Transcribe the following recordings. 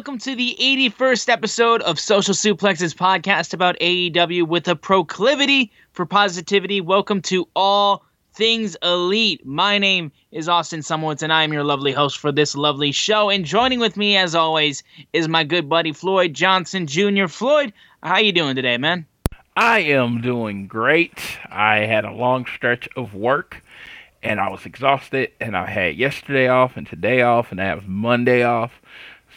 Welcome to the 81st episode of Social Suplexes podcast about AEW with a proclivity for positivity. Welcome to all things elite. My name is Austin Sumowitz, and I am your lovely host for this lovely show. And joining with me, as always, is my good buddy Floyd Johnson Jr. Floyd, how you doing today, man? I am doing great. I had a long stretch of work and I was exhausted and I had yesterday off and today off and I have Monday off.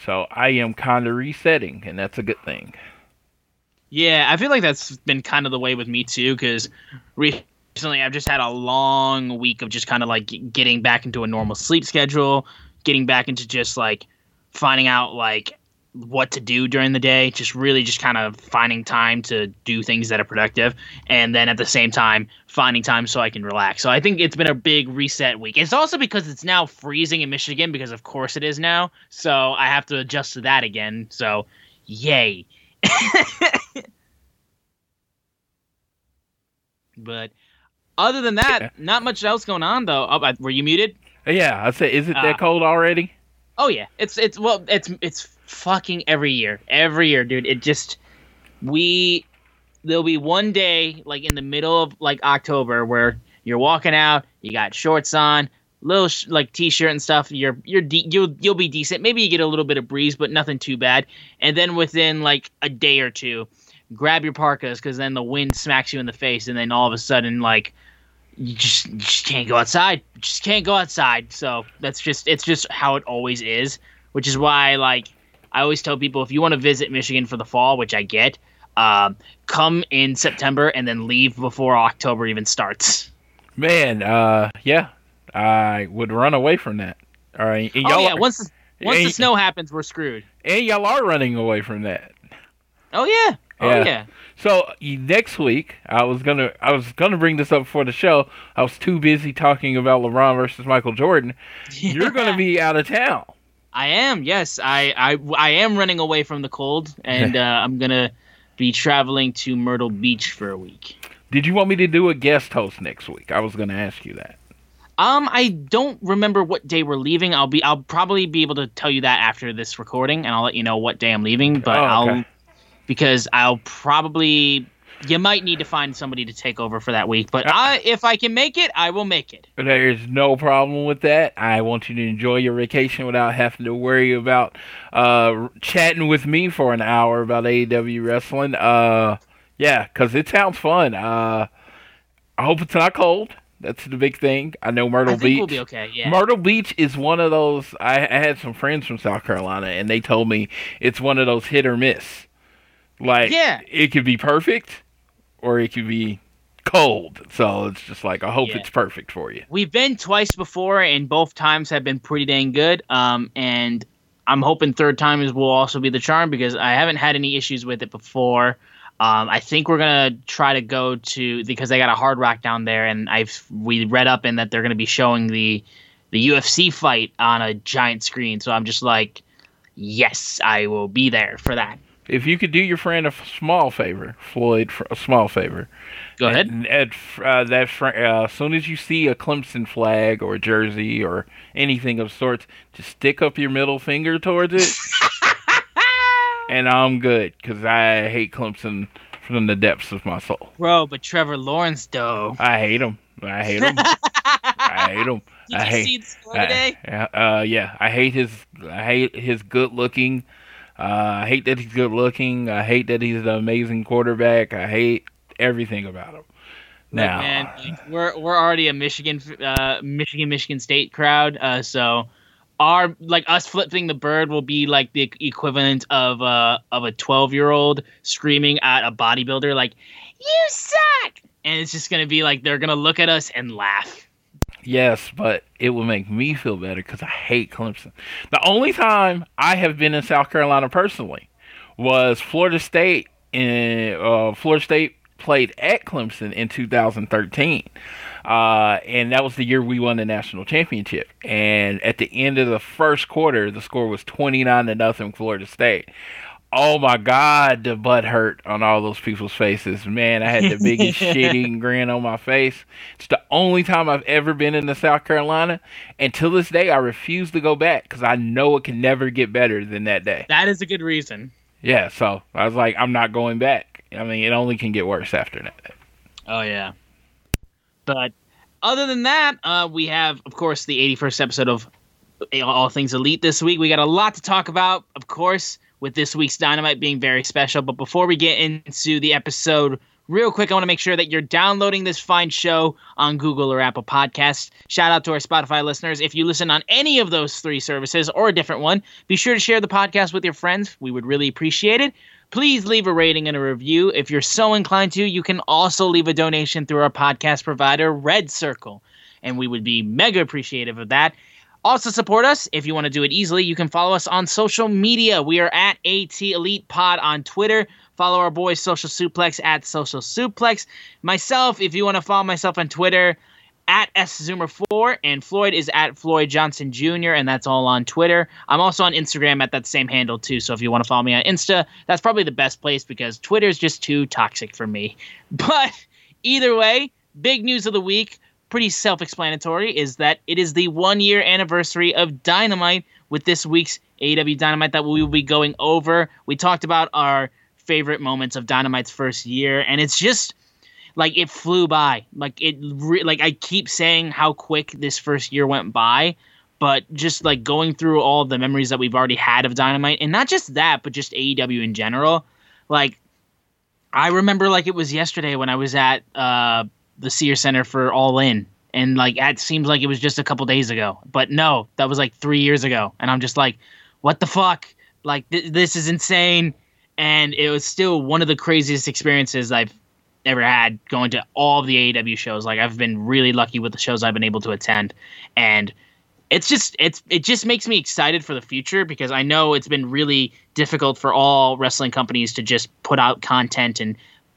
So I am kind of resetting and that's a good thing. Yeah, I feel like that's been kind of the way with me too cuz recently I've just had a long week of just kind of like getting back into a normal sleep schedule, getting back into just like finding out like what to do during the day, just really just kind of finding time to do things that are productive and then at the same time finding time so I can relax. So I think it's been a big reset week. It's also because it's now freezing in Michigan because of course it is now. So I have to adjust to that again. So yay. but other than that, Yeah. not much else going on though. Oh, were you muted? Yeah, I said, is it that uh, cold already? Oh yeah, it's it's well, it's it's fucking every year, every year, dude. It just we there'll be one day like in the middle of like October where you're walking out, you got shorts on, little sh- like t-shirt and stuff. You're you're de- you'll you'll be decent. Maybe you get a little bit of breeze, but nothing too bad. And then within like a day or two, grab your parkas because then the wind smacks you in the face, and then all of a sudden like you just, you just can't go outside. You just can't go outside. So that's just it's just how it always is, which is why like I always tell people if you want to visit Michigan for the fall, which I get, um, come in September and then leave before October even starts. Man, uh, yeah, I would run away from that. All right, and Oh y'all, yeah, are, once the, once the snow happens, we're screwed. and y'all are running away from that. Oh yeah, oh Yeah. yeah. So next week, I was gonna I was gonna bring this up before the show. I was too busy talking about LeBron versus Michael Jordan. You're gonna be out of town. I am. Yes, I I, I am running away from the cold, and uh, I'm gonna be traveling to Myrtle Beach for a week. Did you want me to do a guest host next week? I was gonna ask you that. Um, I don't remember what day we're leaving. I'll be I'll probably be able to tell you that after this recording, and I'll let you know what day I'm leaving. But Oh, I'll because I'll probably you might need to find somebody to take over for that week. But Uh, I if I can make it, I will make it. There's no problem with that. I want you to enjoy your vacation without having to worry about uh, chatting with me for an hour about AEW wrestling. Uh, yeah, because it sounds fun. Uh, I hope it's not cold. That's the big thing. I know Myrtle I think Beach. we'll be okay. Yeah. Myrtle Beach is one of those. I, I had some friends from South Carolina, and they told me it's one of those hit or miss. Like, Yeah. it could be perfect, or it could be cold. So it's just like I hope Yeah. it's perfect for you. We've been twice before, and both times have been pretty dang good. Um, and I'm hoping third time is will also be the charm because I haven't had any issues with it before. Um, I think we're gonna try to go to because they got a Hard Rock down there, and I've we read up in that they're gonna be showing the the UFC fight on a giant screen. So I'm just like, yes, I will be there for that. If you could do your friend a f- small favor, Floyd, a small favor. Go ahead. And, and, uh, that fr- uh, as soon as you see a Clemson flag or jersey or anything of sorts, just stick up your middle finger towards it, and I'm good because I hate Clemson from the depths of my soul. Bro, but Trevor Lawrence though. I hate him. I hate him. I hate him. Did I you hate. see the score today? Uh, uh, yeah, I hate his. I hate his good looking. Uh, I hate that he's good looking. I hate that he's an amazing quarterback. I hate everything about him. Now, Man, like, we're we're already a Michigan, uh, Michigan, Michigan State crowd. Uh, so our like us flipping the bird will be like the equivalent of uh of a twelve year old screaming at a bodybuilder like, "You suck!" And it's just gonna be like they're gonna look at us and laugh. Yes, but it will make me feel better because I hate Clemson. The only time I have been in South Carolina personally was Florida State. In uh, Florida State played at Clemson in 2013. Uh, and that was the year we won the national championship. And at the end of the first quarter, the score was 29 to nothing Florida State. Oh my God, the butt hurt on all those people's faces. Man, I had the biggest shitting grin on my face. It's the only time I've ever been in the South Carolina. And till this day, I refuse to go back because I know it can never get better than that day. That is a good reason. Yeah, so I was like, I'm not going back. I mean, it only can get worse after that. Oh yeah. But other than that, uh, we have, of course, the 81st episode of All Things Elite this week. We got a lot to talk about, of course, with this week's Dynamite being very special. But before we get into the episode, real quick, I want to make sure that you're downloading this fine show on Google or Apple Podcasts. Shout out to our Spotify listeners. If you listen on any of those three services or a different one, be sure to share the podcast with your friends. We would really appreciate it please leave a rating and a review. If you're so inclined to, you can also leave a donation through our podcast provider, Red Circle, and we would be mega appreciative of that. Also, support us if you want to do it easily. You can follow us on social media. We are at AT Elite Pod on Twitter. Follow our boy Social Suplex at Social Suplex. Myself, if you want to follow myself on Twitter, at szoomer4 and floyd is at floyd johnson jr and that's all on twitter i'm also on instagram at that same handle too so if you want to follow me on insta that's probably the best place because twitter is just too toxic for me but either way big news of the week pretty self-explanatory is that it is the one year anniversary of dynamite with this week's aew dynamite that we will be going over we talked about our favorite moments of dynamite's first year and it's just like it flew by. Like it, re- like I keep saying how quick this first year went by, but just like going through all the memories that we've already had of Dynamite, and not just that, but just AEW in general. Like I remember like it was yesterday when I was at uh, the Sears Center for All In, and like it seems like it was just a couple days ago, but no, that was like three years ago, and I'm just like, what the fuck? Like th- this is insane. And it was still one of the craziest experiences I've ever had going to all of the AEW shows. Like I've been really lucky with the shows I've been able to attend, and it's just it's it just makes me excited for the future because I know it's been really difficult for all wrestling companies to just put out content and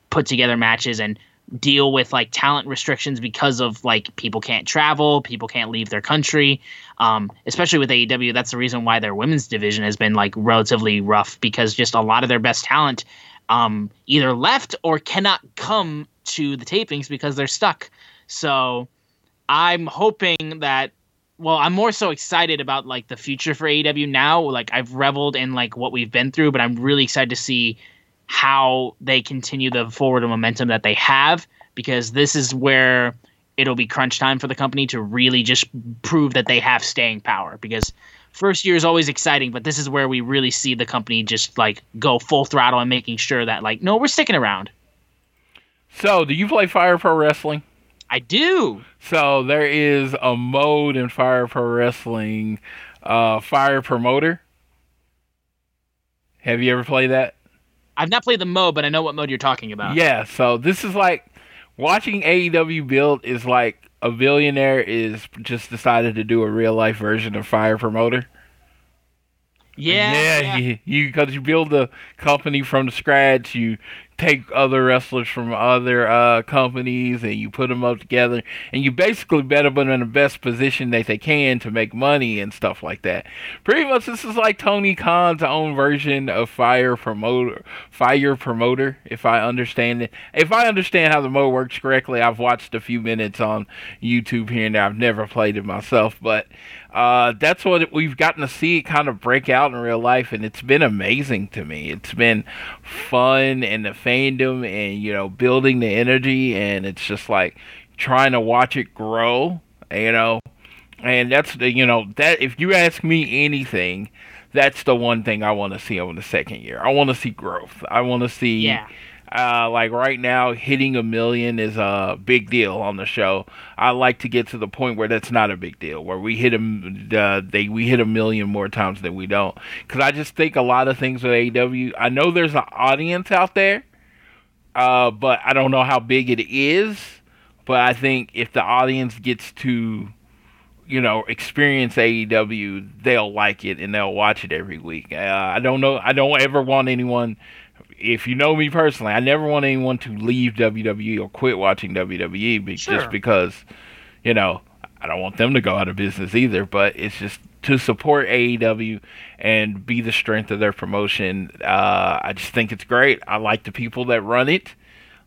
put together matches and deal with like talent restrictions because of like people can't travel, people can't leave their country. Um, especially with AEW, that's the reason why their women's division has been like relatively rough because just a lot of their best talent um, either left or cannot come to the tapings because they're stuck. So I'm hoping that. Well, I'm more so excited about like the future for AEW now. Like I've reveled in like what we've been through, but I'm really excited to see how they continue the forward momentum that they have because this is where it'll be crunch time for the company to really just prove that they have staying power because first year is always exciting, but this is where we really see the company just like go full throttle and making sure that like no, we're sticking around. So, do you play Fire Pro Wrestling? I do. So there is a mode in Fire Pro Wrestling, uh, Fire Promoter. Have you ever played that? I've not played the mode, but I know what mode you're talking about. Yeah. So this is like watching AEW build is like a billionaire is just decided to do a real life version of Fire Promoter. Yeah. yeah, yeah. you you because you build the company from the scratch, you take other wrestlers from other uh, companies and you put them up together and you basically better put them in the best position that they can to make money and stuff like that. Pretty much, this is like Tony Khan's own version of Fire Promoter. Fire Promoter, if I understand it. If I understand how the mode works correctly, I've watched a few minutes on YouTube here and. I've never played it myself, but uh, that's what we've gotten to see kind of break out in real life, and it's been amazing to me. It's been fun and the fandom, and you know, building the energy, and it's just like trying to watch it grow, you know. And that's the you know that if you ask me anything, that's the one thing I want to see over the second year. I want to see growth. I want to see. Yeah uh, like right now, hitting a million is a big deal on the show. I like to get to the point where that's not a big deal, where we hit a uh, they we hit a million more times than we don't. Because I just think a lot of things with AEW. I know there's an audience out there, uh, but I don't know how big it is. But I think if the audience gets to you know, experience AEW, they'll like it and they'll watch it every week. Uh, I don't know. I don't ever want anyone if you know me personally, I never want anyone to leave WWE or quit watching WWE be, sure. just because, you know, I don't want them to go out of business either. But it's just to support AEW and be the strength of their promotion. Uh, I just think it's great. I like the people that run it.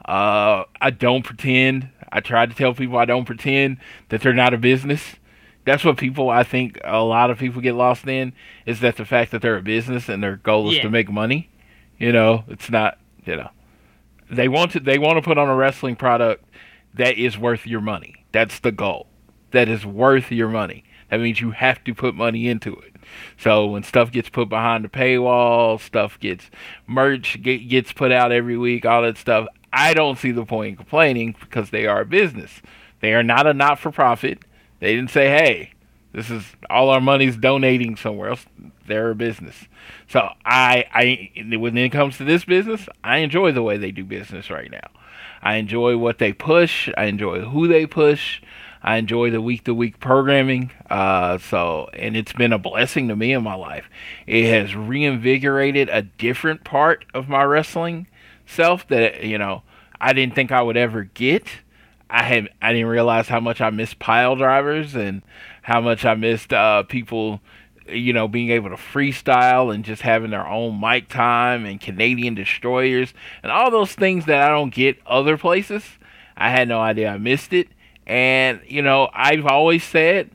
Uh, I don't pretend. I try to tell people I don't pretend that they're not a business. That's what people, I think, a lot of people get lost in is that the fact that they're a business and their goal is yeah. to make money. You know, it's not. You know, they want to they want to put on a wrestling product that is worth your money. That's the goal. That is worth your money. That means you have to put money into it. So when stuff gets put behind the paywall, stuff gets merch get, gets put out every week, all that stuff. I don't see the point in complaining because they are a business. They are not a not for profit. They didn't say, "Hey, this is all our money's donating somewhere else." They're a business. So I, I, when it comes to this business, I enjoy the way they do business right now. I enjoy what they push. I enjoy who they push. I enjoy the week to week programming. Uh, so, and it's been a blessing to me in my life. It has reinvigorated a different part of my wrestling self that, you know, I didn't think I would ever get. I had, I didn't realize how much I missed pile drivers and how much I missed uh, people you know, being able to freestyle and just having their own mic time and Canadian destroyers and all those things that I don't get other places. I had no idea I missed it. And, you know, I've always said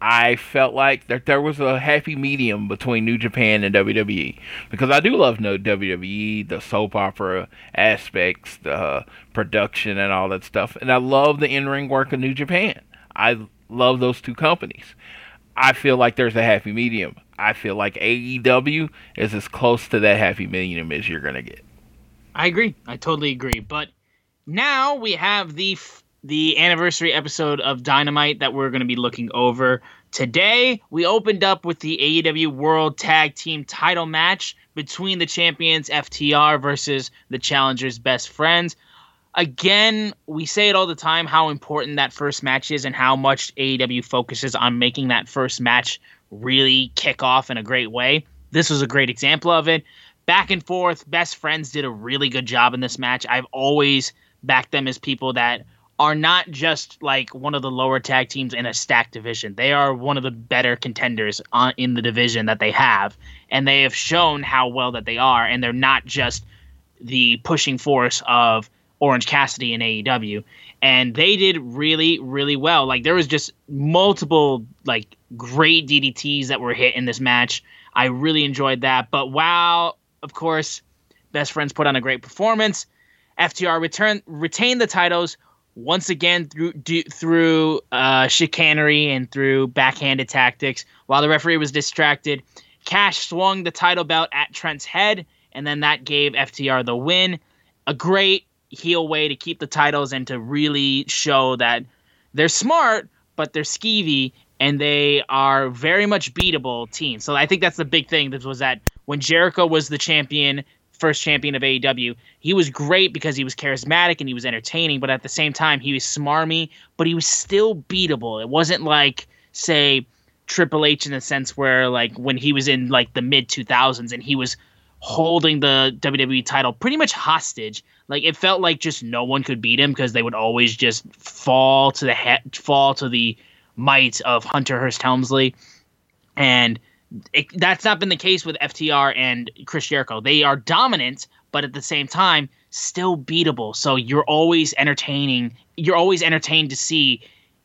I felt like that there was a happy medium between New Japan and WWE because I do love no WWE, the soap opera aspects, the production, and all that stuff, and I love the in-ring work of New Japan. I love those two companies. I feel like there's a happy medium. I feel like AEW is as close to that happy medium as you're gonna get. I agree. I totally agree. But now we have the the anniversary episode of Dynamite that we're going to be looking over today. We opened up with the AEW World Tag Team Title match between the champions FTR versus the challengers Best Friends again, we say it all the time how important that first match is and how much AEW focuses on making that first match really kick off in a great way. This was a great example of it. Back and forth, best friends did a really good job in this match. I've always backed them as people that are not just like one of the lower tag teams in a stacked division. They are one of the better contenders on, in the division that they have, and they have shown how well that they are. And they're not just the pushing force of Orange Cassidy in AEW, and they did really, really well. Like there was just multiple like great DDTs that were hit in this match. I really enjoyed that. But wow, of course, Best Friends put on a great performance, FTR return retained the titles once again through do, through uh, chicanery and through backhanded tactics. While the referee was distracted, Cash swung the title belt at Trent's head, and then that gave FTR the win. A great heel way to keep the titles and to really show that they're smart, but they're skeevy and they are very much beatable teams. So I think that's the big thing. That was that when Jericho was the champion, first champion of AEW, he was great because he was charismatic and he was entertaining, but at the same time he was smarmy, but he was still beatable. It wasn't like say Triple H in the sense where like when he was in like the mid 2000s and he was holding the WWE title pretty much hostage like it felt like just no one could beat him because they would always just fall to the he- fall to the might of Hunter Hearst Helmsley, and it, that's not been the case with FTR and Chris Jericho. They are dominant, but at the same time still beatable. So you're always entertaining. You're always entertained to see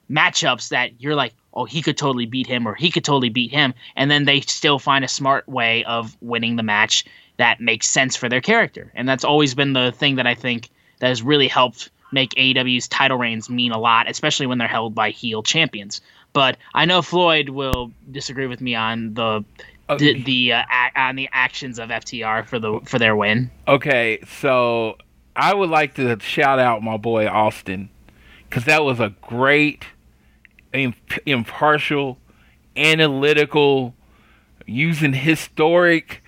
matchups that you're like, oh, he could totally beat him or he could totally beat him, and then they still find a smart way of winning the match that makes sense for their character. And that's always been the thing that I think that has really helped make AEW's title reigns mean a lot, especially when they're held by heel champions. But I know Floyd will disagree with me on the the, the uh, a- on the actions of FTR for the for their win. Okay, so I would like to shout out my boy Austin because that was a great, imp- impartial, analytical, using historic,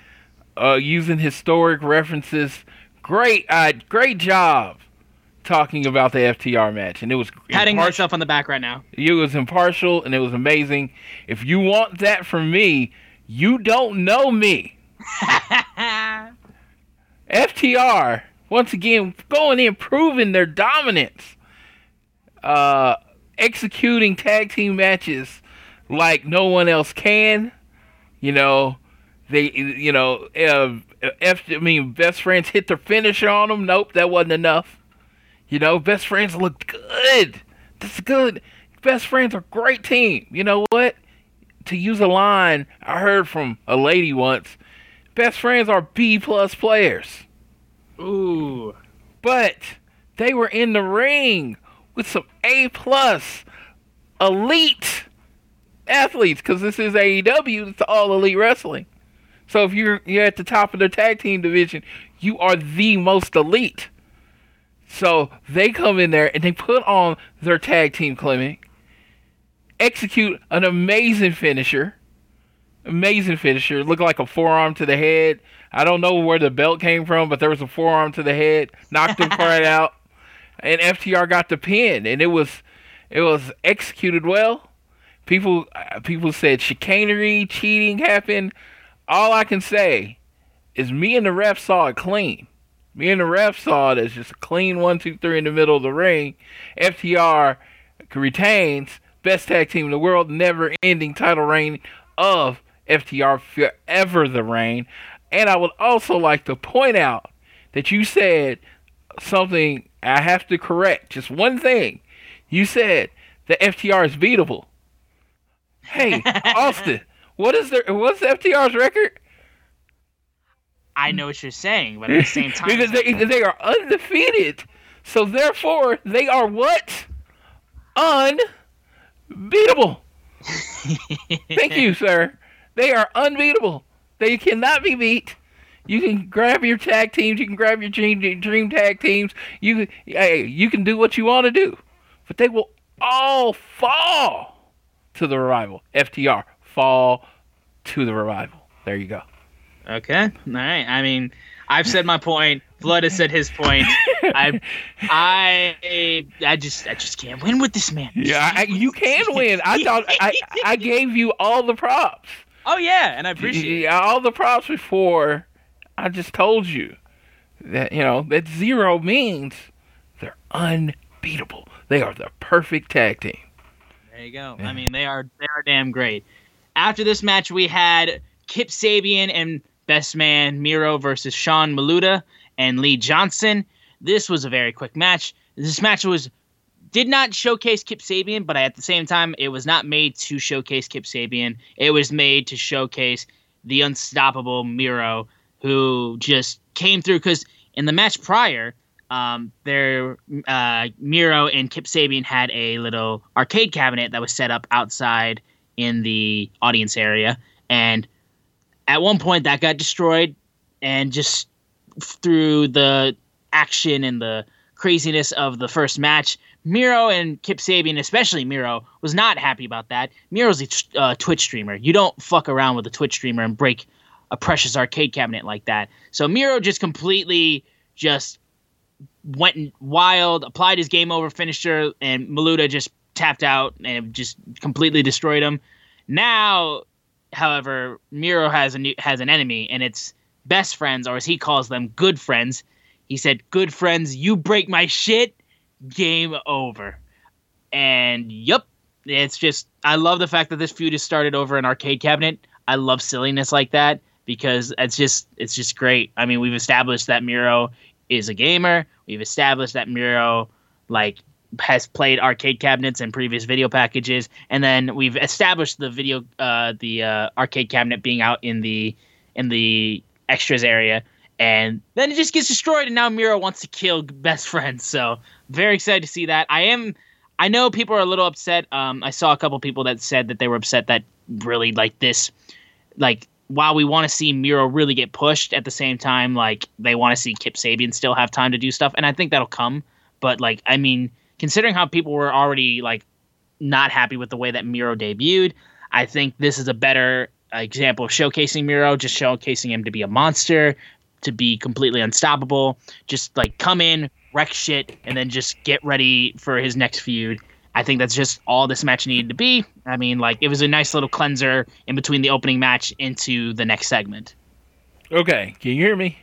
uh, using historic references. Great, uh, great job talking about the FTR match, and it was Patting myself on the back right now. it was impartial and it was amazing. If you want that from me, you don't know me. FTR once again going in proving their dominance. Uh executing tag team matches like no one else can. You know, they you know, uh, F, I mean best friends hit their finisher on them. Nope, that wasn't enough. You know, best friends look good. That's good. Best friends are a great team. You know what? To use a line I heard from a lady once, best friends are B plus players. Ooh. But they were in the ring with some A plus elite athletes because this is AEW. It's all elite wrestling. So if you're you're at the top of the tag team division, you are the most elite. So they come in there and they put on their tag team clinic, execute an amazing finisher. Amazing finisher. Looked like a forearm to the head. I don't know where the belt came from, but there was a forearm to the head. Knocked him right out. And FTR got the pin. And it was it was executed well. People uh, people said chicanery, cheating happened. All I can say is me and the ref saw it clean. Me and the ref saw it as just a clean one, two, three in the middle of the ring. FTR retains best tag team in the world, never ending title reign of FTR forever the reign. And I would also like to point out that you said something I have to correct. Just one thing. You said that FTR is beatable. Hey, Austin, what is their what's FTR's record? I know what you're saying, but at the same time, because they they are undefeated. So therefore, they are what? Unbeatable. Thank you, sir. They are unbeatable. They cannot be beat. You can grab your tag teams. You can grab your dream, dream tag teams. You hey, you can do what you want to do, but they will all fall to the rival FTR fall to the revival. There you go. Okay. All right. I mean, I've said my point. Floyd has said his point. I, I, I just, I just can't win with this man. Yeah, I, you can win. I thought I, I gave you all the props. Oh yeah, and I appreciate it. Yeah, all the props before. I just told you that you know that zero means they're unbeatable. They are the perfect tag team. There you go. Yeah. I mean, they are, they are damn great. After this match, we had Kip Sabian and Best Man Miro versus Sean Maluta and Lee Johnson. This was a very quick match. This match was did not showcase Kip Sabian, but at the same time, it was not made to showcase Kip Sabian. It was made to showcase the unstoppable Miro, who just came through. Because in the match prior, um, there uh, Miro and Kip Sabian had a little arcade cabinet that was set up outside in the audience area, and at one point that got destroyed, and just through the action and the craziness of the first match, Miro and Kip Sabian, especially Miro, was not happy about that. Miro's a uh, Twitch streamer. You don't fuck around with a Twitch streamer and break a precious arcade cabinet like that. So Miro just completely just went wild, applied his game over finisher, and Maluta just tapped out and just completely destroyed him. Now, however, Miro has a new, has an enemy, and it's best friends, or as he calls them, good friends. He said, "Good friends, you break my shit, game over." And yep, it's just I love the fact that this feud is started over an arcade cabinet. I love silliness like that because it's just it's just great. I mean, we've established that Miro is a gamer. We've established that Miro like has played arcade cabinets and previous video packages, and then we've established the video uh, the uh, arcade cabinet being out in the in the extras area, and then it just gets destroyed, and now Miro wants to kill best friends. So very excited to see that. I am. I know people are a little upset. Um, I saw a couple people that said that they were upset that really like this, like while we want to see Miro really get pushed, at the same time, like they want to see Kip Sabian still have time to do stuff, and I think that'll come. But like, I mean, considering how people were already like not happy with the way that Miro debuted, I think this is a better example of showcasing Miro, just showcasing him to be a monster, to be completely unstoppable, just like come in, wreck shit, and then just get ready for his next feud. I think that's just all this match needed to be. I mean, like it was a nice little cleanser in between the opening match into the next segment. Okay, can you hear me?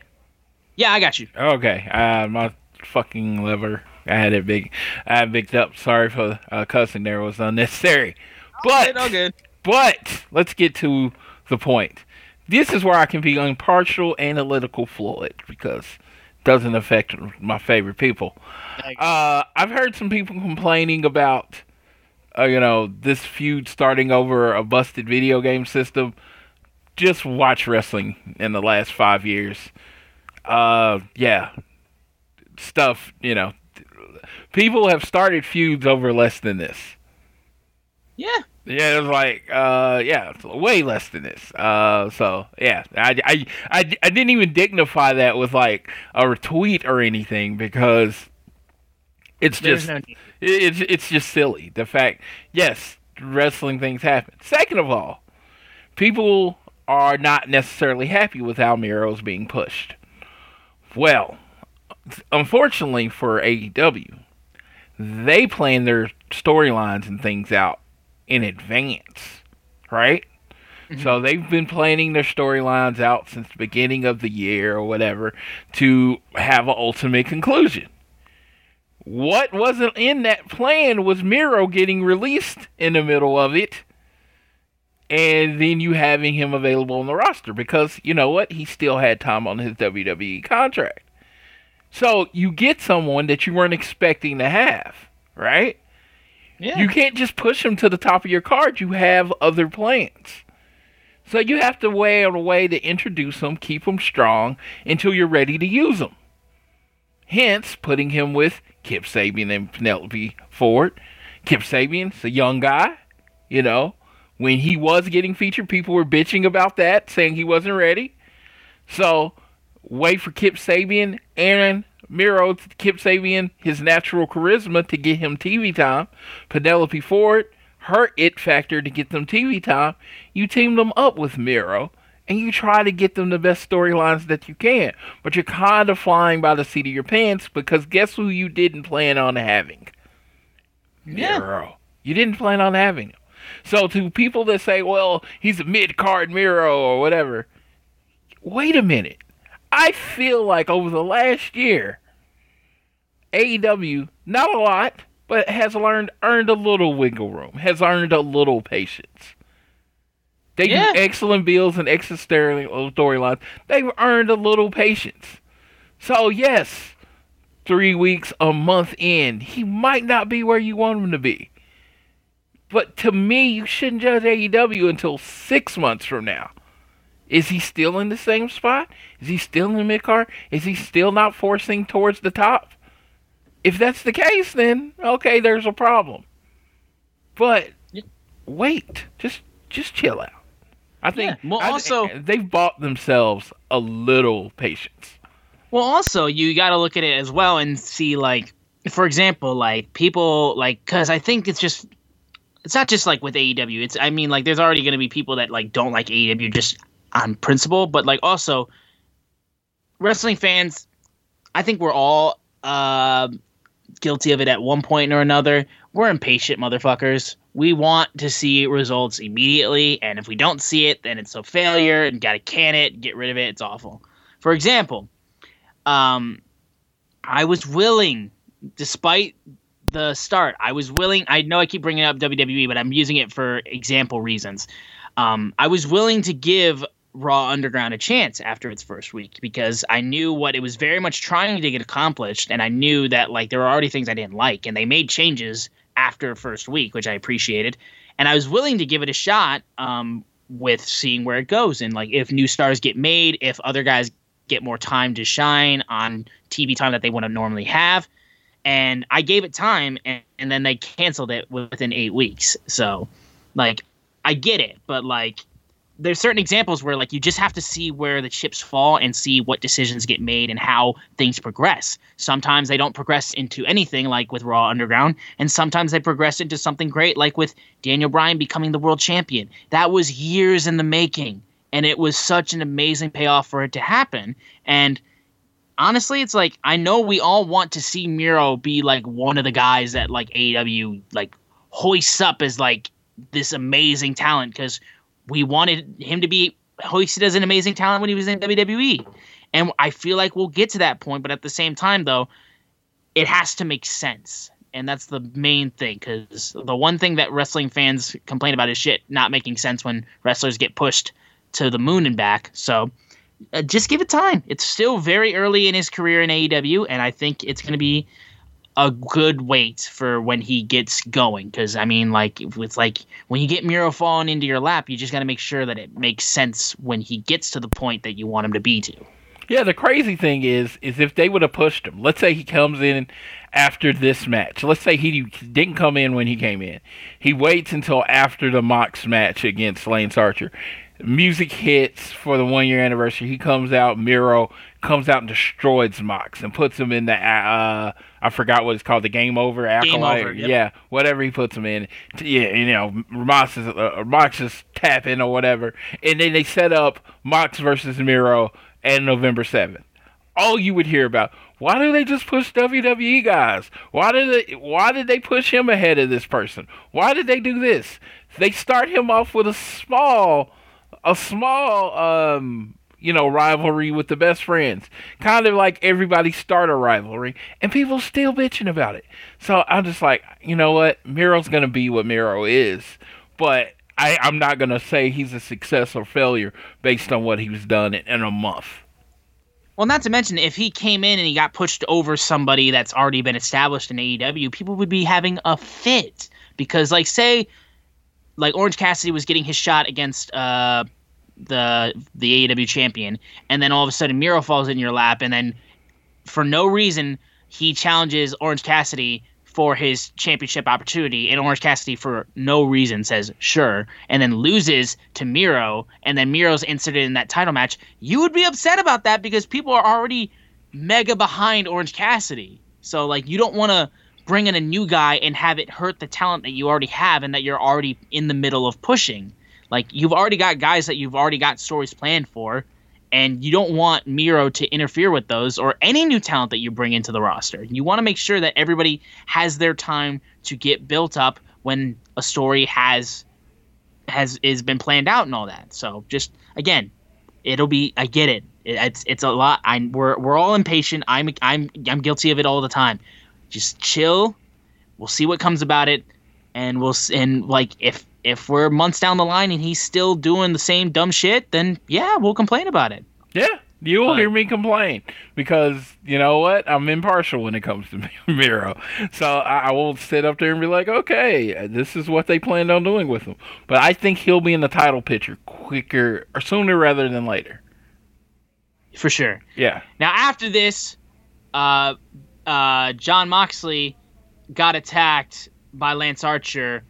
Yeah, I got you. Okay, uh, my fucking liver. I had it big. I had bigged up. Sorry for uh, cussing. There was unnecessary. But all good. but let's get to the point. This is where I can be impartial, analytical, fluid because it doesn't affect my favorite people. Uh, I've heard some people complaining about, uh, you know, this feud starting over a busted video game system. Just watch wrestling in the last five years. Uh, yeah, stuff. You know, people have started feuds over less than this. Yeah. Yeah, it was like, uh, yeah, way less than this. Uh, so yeah, I, I, I, I didn't even dignify that with like a retweet or anything because it's There's just, no it's, it's just silly. The fact, yes, wrestling things happen. Second of all, people are not necessarily happy with how Miro's being pushed. Well, unfortunately for AEW, they plan their storylines and things out in advance, right? So mm-hmm. they've been planning their storylines out since the beginning of the year or whatever to have an ultimate conclusion. What wasn't in that plan was Miro getting released in the middle of it, and then you having him available on the roster because you know what? He still had time on his WWE contract. So you get someone that you weren't expecting to have, right? Yeah. You can't just push them to the top of your card. You have other plans. So you have to weigh out a way to introduce them, keep them strong until you're ready to use them. Hence, putting him with Kip Sabian and Penelope Ford. Kip Sabian's a young guy, you know. When he was getting featured, people were bitching about that, saying he wasn't ready. So, wait for Kip Sabian and Miro Kip Sabian his natural charisma to get him TV time. Penelope Ford, her it factor to get them TV time. You team them up with Miro and you try to get them the best storylines that you can. But you're kind of flying by the seat of your pants because guess who you didn't plan on having? Yeah. Miro. You didn't plan on having him. So to people that say, well, he's a mid card Miro or whatever, wait a minute. I feel like over the last year, AEW, not a lot, but has learned earned a little wiggle room, has earned a little patience. They Yeah. do excellent builds and excellent storylines. They've earned a little patience. So yes, three weeks, a month in, he might not be where you want him to be. But to me, you shouldn't judge AEW until six months from now. Is he still in the same spot? Is he still in the mid card? Is he still not forcing towards the top? If that's the case, then okay, there's a problem. But wait, just just chill out. I think Yeah, well, I- also- they've bought themselves a little patience. Well, also you got to look at it as well and see like, for example, like people like because I think it's just it's not just like with AEW. It's I mean like there's already going to be people that like don't like AEW just on principle, but like also wrestling fans. I think we're all uh, guilty of it at one point or another. We're impatient motherfuckers. We want to see results immediately, and if we don't see it, then it's a failure and gotta can it, get rid of it. It's awful. For example, um, I was willing, despite the start, I was willing. I know I keep bringing up WWE, but I'm using it for example reasons. Um, I was willing to give Raw Underground a chance after its first week because I knew what it was very much trying to get accomplished, and I knew that like there were already things I didn't like, and they made changes after first week, which I appreciated, and I was willing to give it a shot um, with seeing where it goes, and like if new stars get made, if other guys get more time to shine on TV time that they wouldn't normally have. And I gave it time, and, and then they canceled it within eight weeks. So, like, I get it, but like, there's certain examples where like you just have to see where the chips fall and see what decisions get made and how things progress. Sometimes they don't progress into anything like with Raw Underground, and sometimes they progress into something great like with Daniel Bryan becoming the world champion. That was years in the making, and it was such an amazing payoff for it to happen. And honestly, it's like I know we all want to see Miro be like one of the guys that like AEW like hoists up as like this amazing talent because we wanted him to be hoisted as an amazing talent when he was in WWE. And I feel like we'll get to that point, but at the same time, though, it has to make sense. And that's the main thing, because the one thing that wrestling fans complain about is shit not making sense when wrestlers get pushed to the moon and back. So uh, just give it time. It's still very early in his career in AEW, and I think it's going to be a good wait for when he gets going. Because I mean, like it's like when you get Miro falling into your lap, you just got to make sure that it makes sense when he gets to the point that you want him to be to. Yeah, the crazy thing is, is if they would have pushed him. Let's say he comes in after this match. Let's say he didn't come in when he came in. He waits until after the Mox match against Lance Archer. Music hits for the one year anniversary. He comes out. Miro comes out and destroys Mox and puts him in the uh, I forgot what it's called, the game over accolade. Game over, yep. Yeah, whatever he puts him in. Yeah, you know, Mox is uh, Mox is tapping or whatever, and then they set up Mox versus Miro and November seventh. All you would hear about. Why do they just push WWE guys? Why did they why did they push him ahead of this person? Why did they do this? They start him off with a small a small um you know, rivalry with the best friends. Kind of like everybody start a rivalry, and people still bitching about it. So I'm just like, you know what? Miro's gonna be what Miro is, but I, I'm not gonna say he's a success or failure based on what he's done in, in a month. Well, not to mention, if he came in and he got pushed over somebody that's already been established in AEW, people would be having a fit because, like, say, like Orange Cassidy was getting his shot against uh, the the AEW champion, and then all of a sudden Miro falls in your lap, and then for no reason he challenges Orange Cassidy for his championship opportunity, and Orange Cassidy for no reason says sure, and then loses to Miro, and then Miro's inserted in that title match. You would be upset about that because people are already mega behind Orange Cassidy. So like you don't want to bring in a new guy and have it hurt the talent that you already have and that you're already in the middle of pushing. Like you've already got guys that you've already got stories planned for, and you don't want Miro to interfere with those or any new talent that you bring into the roster. You want to make sure that everybody has their time to get built up when a story has has is been planned out and all that. So just again, it'll be I get it. It's it's a lot. I we're we're all impatient. I'm I'm I'm guilty of it all the time. Just chill. We'll see what comes about it, and we'll and like if if we're months down the line and he's still doing the same dumb shit, then yeah, we'll complain about it. Yeah, you will hear me complain because you know what? I'm impartial when it comes to Miro. So I, I won't sit up there and be like, okay, this is what they planned on doing with him. But I think he'll be in the title picture quicker or sooner rather than later. For sure. Yeah. Now after this, uh, uh, John Moxley got attacked by Lance Archer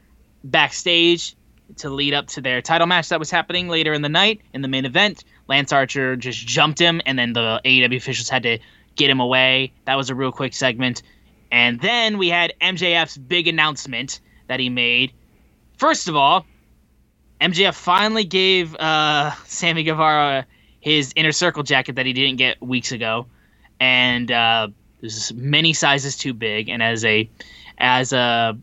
backstage to lead up to their title match that was happening later in the night in the main event. Lance Archer just jumped him, and then the AEW officials had to get him away. That was a real quick segment. And then we had MJF's big announcement that he made. First of all, MJF finally gave uh, Sammy Guevara his inner circle jacket that he didn't get weeks ago, and uh, this many sizes too big. And as a as a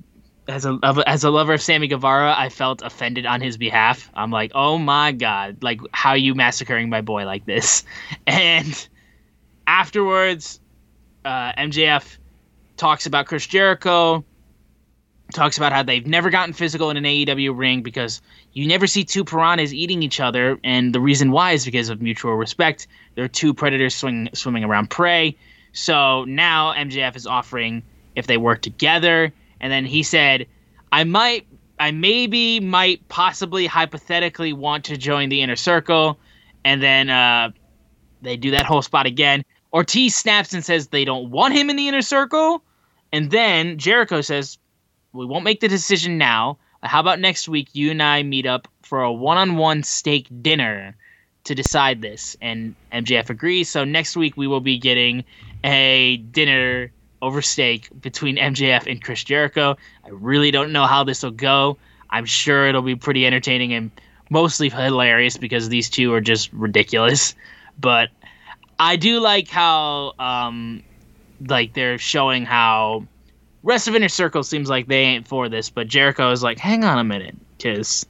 as a as a lover of Sammy Guevara, I felt offended on his behalf. I'm like, oh my god, like how are you massacring my boy like this? And afterwards, uh, MJF talks about Chris Jericho, talks about how they've never gotten physical in an AEW ring because you never see two piranhas eating each other, and the reason why is because of mutual respect. There are two predators swing, swimming around prey. So now MJF is offering if they work together, and then he said, "I might, I maybe, might, possibly, hypothetically want to join the inner circle," and then uh, they do that whole spot again. Ortiz snaps and says they don't want him in the inner circle, and then Jericho says, "We won't make the decision now. How about next week you and I meet up for a one-on-one steak dinner to decide this?" And MJF agrees. So next week we will be getting a dinner over steak between MJF and Chris Jericho. I really don't know how this will go. I'm sure it'll be pretty entertaining and mostly hilarious because these two are just ridiculous. But I do like how um like they're showing how rest of Inner Circle seems like they ain't for this, but Jericho is like, hang on a minute, because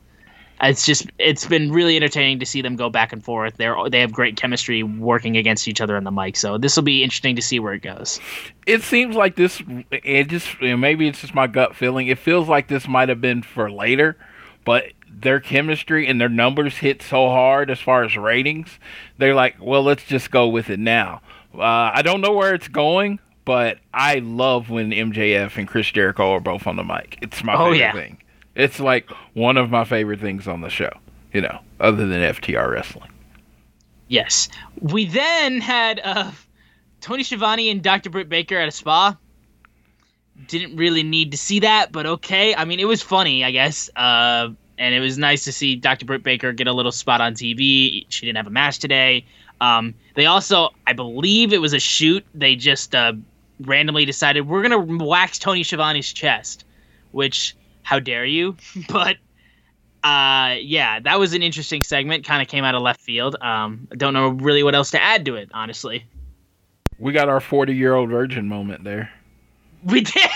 it's just it's been really entertaining to see them go back and forth. They're they have great chemistry working against each other on the mic, so this will be interesting to see where it goes. It seems like this. It just maybe it's just my gut feeling. It feels like this might have been for later, but their chemistry and their numbers hit so hard as far as ratings. They're like, well, let's just go with it now. Uh, I don't know where it's going, but I love when MJF and Chris Jericho are both on the mic. It's my Oh, favorite yeah. thing. It's like one of my favorite things on the show. You know, other than FTR wrestling. Yes. We then had uh, Tony Schiavone and Dr. Britt Baker at a spa. Didn't really need to see that, but okay. I mean, it was funny, I guess. Uh, and it was nice to see Dr. Britt Baker get a little spot on TV. She didn't have a match today. Um, they also, I believe it was a shoot. They just uh, randomly decided we're gonna wax Tony Schiavone's chest, which how dare you? but uh, yeah, that was an interesting segment. Kind of came out of left field. Um, don't know really what else to add to it, honestly. We got our 40 year old virgin moment there. We did.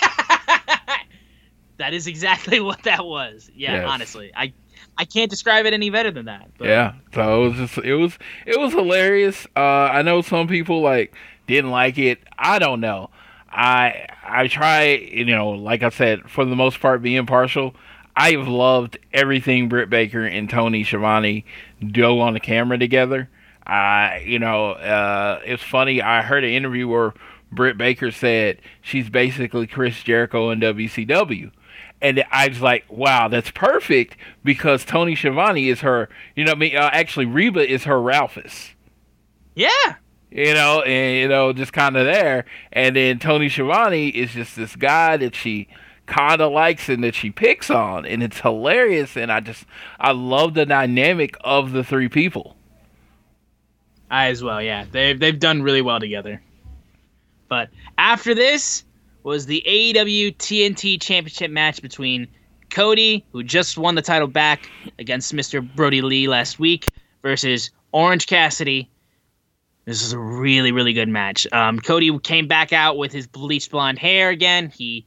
that is exactly what that was. Yeah, Yes. honestly, I I can't describe it any better than that. But Yeah, so it was just it was it was hilarious. Uh, I know some people like didn't like it. I don't know. I I try, you know, like I said, for the most part, be impartial. I've loved everything Britt Baker and Tony Schiavone do on the camera together. I, you know, uh, it's funny. I heard an interview where Britt Baker said she's basically Chris Jericho in WCW. And I was like, wow, that's perfect because Tony Schiavone is her, you know, I mean, uh, actually Reba is her Ralphus, yeah, you know, and you know, just kind of there. And then Tony Schiavone is just this guy that she kind of likes and that she picks on, and it's hilarious. And I just, I love the dynamic of the three people. I as well. Yeah, they've they've done really well together. But after this was the AEW TNT Championship match between Cody, who just won the title back against Mr. Brodie Lee last week, versus Orange Cassidy. This is a really, really good match. Um, Cody came back out with his bleached blonde hair again. He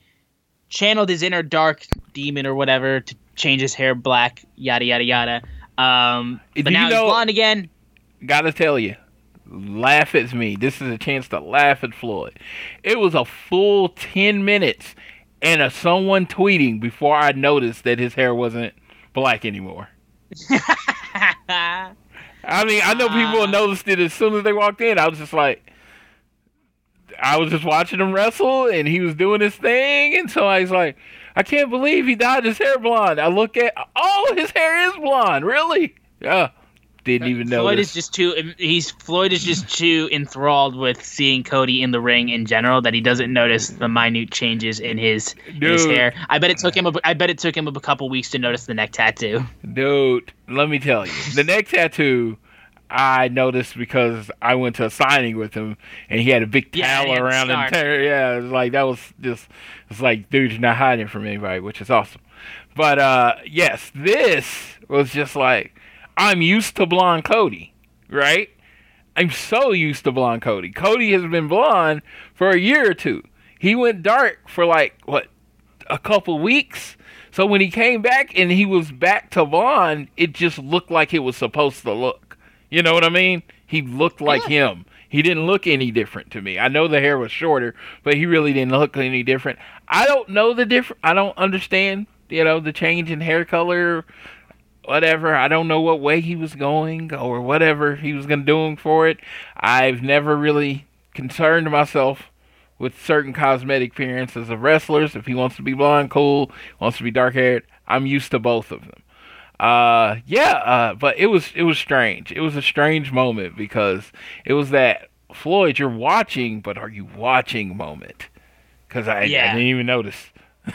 channeled his inner dark demon or whatever to change his hair black, yada, yada, yada. Um, Do but you now know- he's blonde again. Gotta tell you, laugh at me. This is a chance to laugh at Floyd. It was a full 10 minutes and a someone tweeting before I noticed that his hair wasn't black anymore. I mean, I know people noticed it as soon as they walked in. I was just like, I was just watching him wrestle, and he was doing his thing, and so I was like, I can't believe he dyed his hair blonde. I look at, oh, his hair is blonde, really? Yeah, didn't even know. Floyd is just too he's Floyd is just too enthralled with seeing Cody in the ring in general that he doesn't notice the minute changes in his in his hair. I bet it took him a, I bet it took him a couple weeks to notice the neck tattoo. Dude, let me tell you, the neck tattoo I noticed because I went to a signing with him and he had a big Yeah, towel the around him. Yeah, it was like that was just it's like dude, you're not hiding from anybody, which is awesome. But uh yes, this was just like I'm used to blonde Cody, right? I'm so used to blonde Cody. Cody has been blonde for a year or two. He went dark for like what a couple weeks. So when he came back and he was back to blonde, it just looked like it was supposed to look. You know what I mean? He looked like him. He He didn't look any different to me. I know the hair was shorter, but he really didn't look any different. I don't know the different. I don't understand, you know, the change in hair color, whatever. I don't know what way he was going or whatever he was going to do for it. I've never really concerned myself with certain cosmetic appearances of wrestlers. If he wants to be blonde, cool. Wants to be dark haired, I'm used to both of them. Uh, yeah, uh, but it was it was strange. It was a strange moment because it was that Floyd, you're watching, but are you watching moment? Because I, Yeah. I didn't even notice.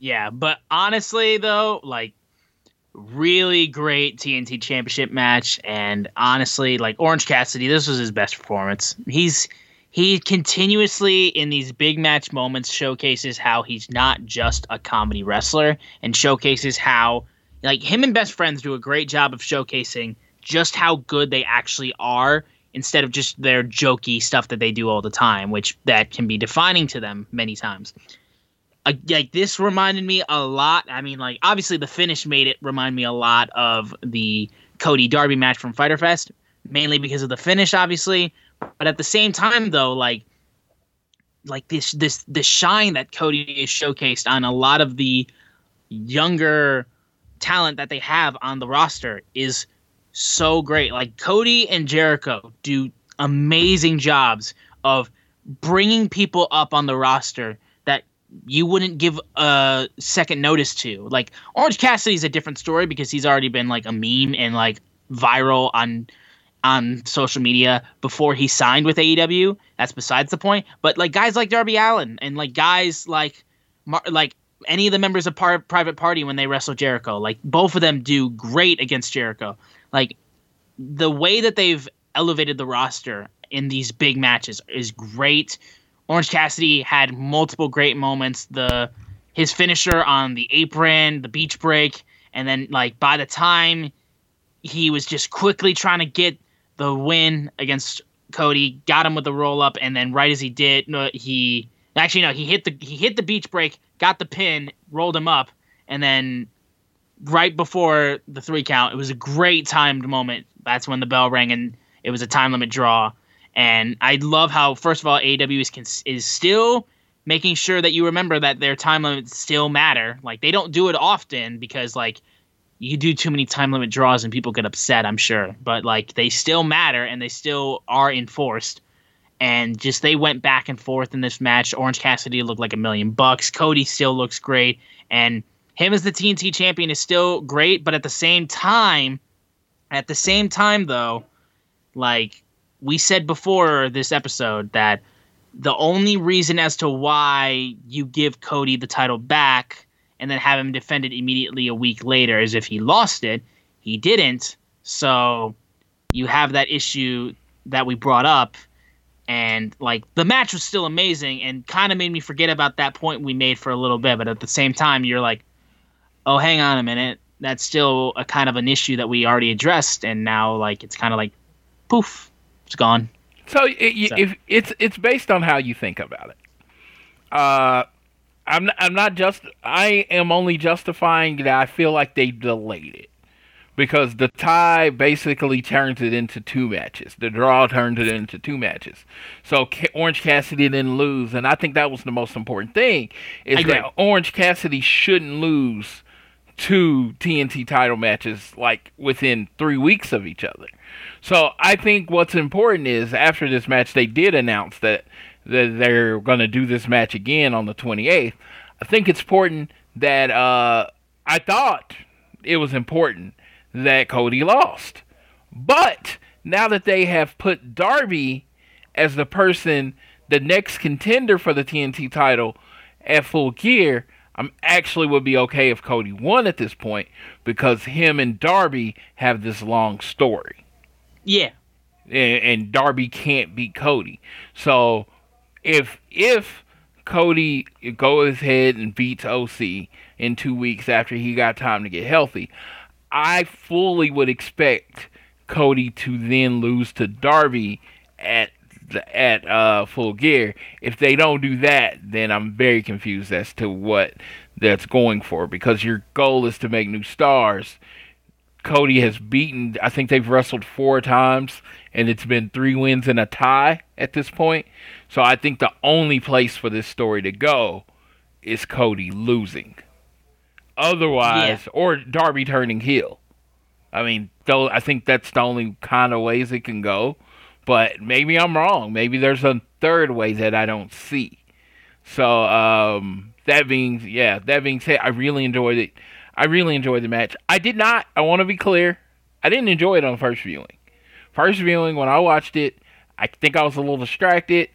Yeah, but honestly though, like really great TNT championship match and honestly like Orange Cassidy this was his best performance. He's he continuously in these big match moments showcases how he's not just a comedy wrestler and showcases how like him and best friends do a great job of showcasing just how good they actually are instead of just their jokey stuff that they do all the time which that can be defining to them many times uh, like this reminded me a lot. I mean, like obviously the finish made it remind me a lot of the Cody Darby match from Fyter Fest, mainly because of the finish, obviously. But at the same time, though, like like this this the shine that Cody is showcased on a lot of the younger talent that they have on the roster is so great. Like Cody and Jericho do amazing jobs of bringing people up on the roster you wouldn't give a second notice to. Like Orange Cassidy's a different story because he's already been like a meme and like viral on on social media before he signed with AEW. That's besides the point. But like guys like Darby Allin and like guys like Mar- like any of the members of par- Private Party when they wrestle Jericho, like both of them do great against Jericho. Like the way that they've elevated the roster in these big matches is great. Orange Cassidy had multiple great moments. The his finisher on the apron, the beach break, and then like by the time he was just quickly trying to get the win against Cody, got him with the roll up, and then right as he did, he actually no, he hit the he hit the beach break, got the pin, rolled him up, and then right before the three count, it was a great timed moment. That's when the bell rang and it was a time limit draw. And I love how first of all AEW is is still making sure that you remember that their time limits still matter. Like they don't do it often because like you do too many time limit draws and people get upset, I'm sure. But like they still matter and they still are enforced. And just they went back and forth in this match. Orange Cassidy looked like a million bucks. Cody still looks great. And him as the TNT champion is still great, but at the same time, at the same time though, like we said before this episode that the only reason as to why you give Cody the title back and then have him defend it immediately a week later is if he lost it. He didn't. So you have that issue that we brought up and like the match was still amazing and kind of made me forget about that point we made for a little bit, but at the same time you're like, "Oh, hang on a minute. That's still a kind of an issue that we already addressed and now like it's kind of like poof, it's gone." So, it, So- if it's it's based on how you think about it. Uh, I'm not, I'm not just I am only justifying that I feel like they delayed it because the tie basically turns it into two matches. The draw turns it into two matches. So Ca- Orange Cassidy didn't lose, and I think that was the most important thing is that Orange Cassidy shouldn't lose two TNT title matches like within three weeks of each other. So I think what's important is after this match, they did announce that that they're going to do this match again on the 28th. I think it's important that uh, I thought it was important that Cody lost, but now that they have put Darby as the person, the next contender for the TNT title at full gear, I'm actually would be okay if Cody won at this point because him and Darby have this long story Yeah. and, and Darby can't beat Cody. So if if Cody goes ahead and beats OC in two weeks after he got time to get healthy, I fully would expect Cody to then lose to Darby at the, at uh, full gear. If they don't do that, then I'm very confused as to what that's going for because your goal is to make new stars. Cody has beaten. I think they've wrestled four times, and it's been three wins and a tie at this point. So I think the only place for this story to go is Cody losing. Otherwise, yeah. or Darby turning heel. I mean, though I think that's the only kind of ways it can go. But maybe I'm wrong. Maybe there's a third way that I don't see. So um, that being yeah, that being said, I really enjoyed it. I really enjoyed the match. I did not. I want to be clear. I didn't enjoy it on first viewing. First viewing, when I watched it, I think I was a little distracted.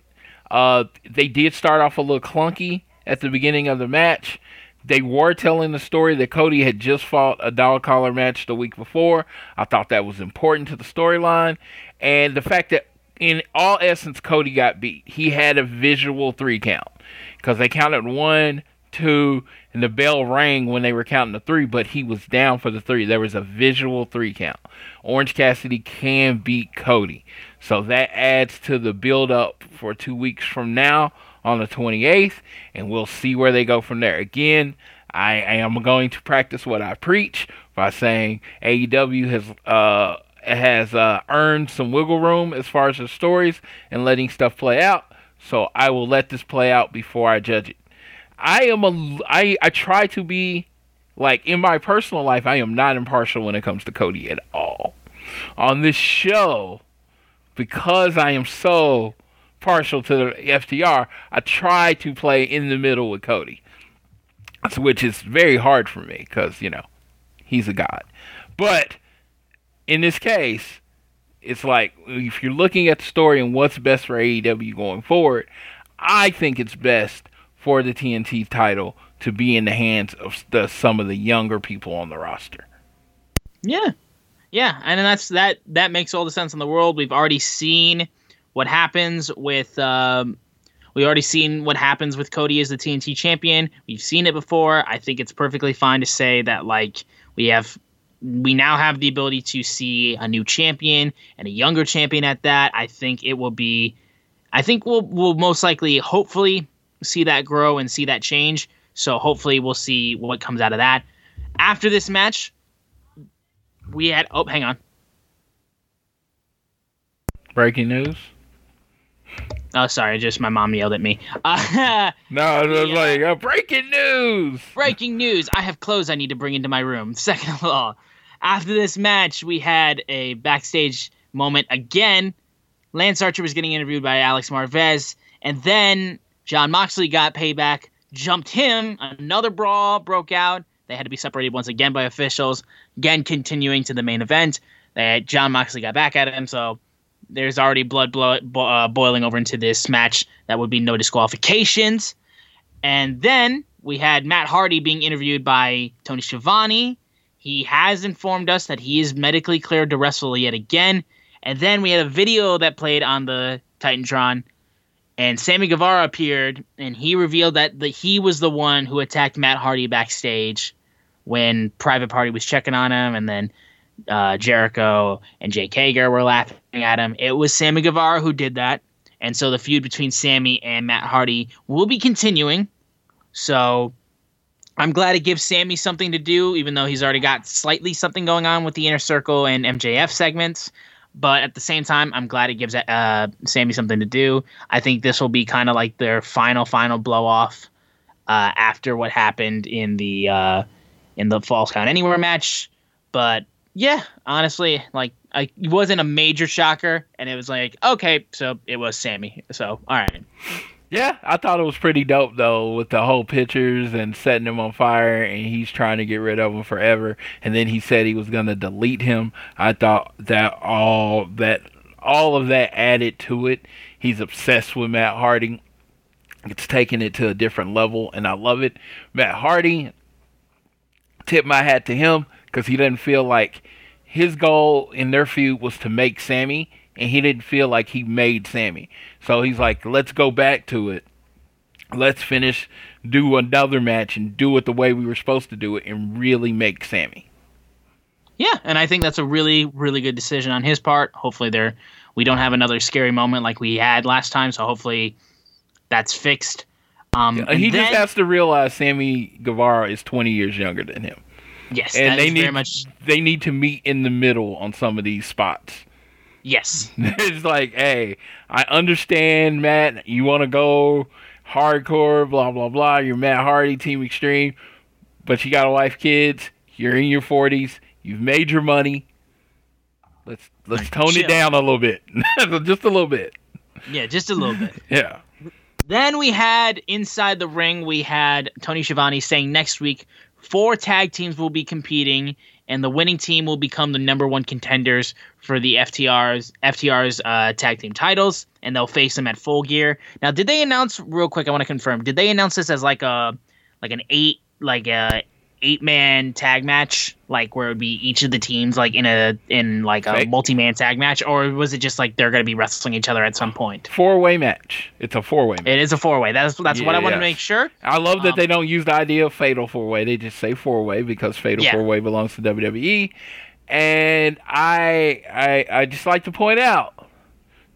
Uh, they did start off a little clunky at the beginning of the match. They were telling the story that Cody had just fought a dog collar match the week before. I thought that was important to the storyline. And the fact that, in all essence, Cody got beat. He had a visual three count because they counted one, two, and the bell rang when they were counting the three, but he was down for the three. There was a visual three count. Orange Cassidy can beat Cody. So that adds to the build up for two weeks from now on the 28th, and we'll see where they go from there. Again, I, am going to practice what I preach by saying AEW has uh, has uh, earned some wiggle room as far as the stories and letting stuff play out. So I will let this play out before I judge it. I am a I I try to be like in my personal life I am not impartial when it comes to Cody at all. On this show because I am so partial to the FTR, I try to play in the middle with Cody. Which is very hard for me cuz you know, he's a god. But in this case, it's like if you're looking at the story and what's best for AEW going forward, I think it's best for the TNT title to be in the hands of the, some of the younger people on the roster. Yeah, yeah, and that's that. That makes all the sense in the world. We've already seen what happens with. Um, we already seen what happens with Cody as the TNT champion. We've seen it before. I think it's perfectly fine to say that like we have we now have the ability to see a new champion and a younger champion at that. I think it will be I think we'll we'll most likely hopefully see that grow and see that change. So hopefully we'll see what comes out of that. After this match, we had oh hang on. Breaking news. Oh, sorry, just my mom yelled at me. Uh, no, it was like uh, breaking news. Breaking news! I have clothes I need to bring into my room. Second of all, after this match, we had a backstage moment again. Lance Archer was getting interviewed by Alex Marvez, and then Jon Moxley got payback, jumped him. Another brawl broke out. They had to be separated once again by officials. Again, continuing to the main event. That Jon Moxley got back at him, so there's already blood blo- bo- uh, boiling over into this match. That would be no disqualifications. And then we had Matt Hardy being interviewed by Tony Schiavone. He has informed us that he is medically cleared to wrestle yet again. And then we had a video that played on the Titantron, and Sammy Guevara appeared, and he revealed that the, he was the one who attacked Matt Hardy backstage when Private Party was checking on him, and then uh, Jericho and Jake Hager were laughing at him. It was Sammy Guevara who did that, and so the feud between Sammy and Matt Hardy will be continuing. So I'm glad it gives Sammy something to do, even though he's already got slightly something going on with the Inner Circle and MJF segments. But at the same time, I'm glad it gives uh, Sammy something to do. I think this will be kind of like their final, final blow off uh, after what happened in the uh, in the Falls Count Anywhere match. But yeah, honestly, like I, it wasn't a major shocker, and it was like okay, so it was Sammy. So all right. Yeah, I thought it was pretty dope though, with the whole pictures and setting him on fire, and he's trying to get rid of him forever. And then he said he was gonna delete him. I thought that all that all of that added to it. He's obsessed with Matt Hardy. It's taking it to a different level, and I love it. Matt Hardy, tip my hat to him because he doesn't feel like his goal in their feud was to make Sammy and he didn't feel like he made Sammy. So he's like, let's go back to it. Let's finish, do another match, and do it the way we were supposed to do it, and really make Sammy. Yeah, and I think that's a really, really good decision on his part. Hopefully, there we don't have another scary moment like we had last time. So hopefully, that's fixed. Um, he then, just has to realize Sammy Guevara is 20 years younger than him. Yes, and they need very much they need to meet in the middle on some of these spots. Yes. it's like, hey, I understand, Matt. You want to go hardcore, blah blah blah. You're Matt Hardy, Team Extreme, but you got a wife, kids. You're in your forties. You've made your money. Let's let's tone chill. it down a little bit, just a little bit. Yeah, just a little bit. Yeah. Then we had inside the ring, we had Tony Schiavone saying next week four tag teams will be competing, and the winning team will become the number one contenders for the FTR's FTR's uh, tag team titles, and they'll face them at Full Gear. Now, did they announce real quick? I want to confirm. Did they announce this as like a like an eight like a eight man tag match, like where it would be each of the teams like in a in like a multi man tag match, or was it just like they're gonna be wrestling each other at some point? Four way match. It's a four way. It is a four way. That's that's what I want to make sure. I love that Um, they don't use the idea of fatal four way. They just say four way because fatal Yeah. four way belongs to WWE. And I, I I just like to point out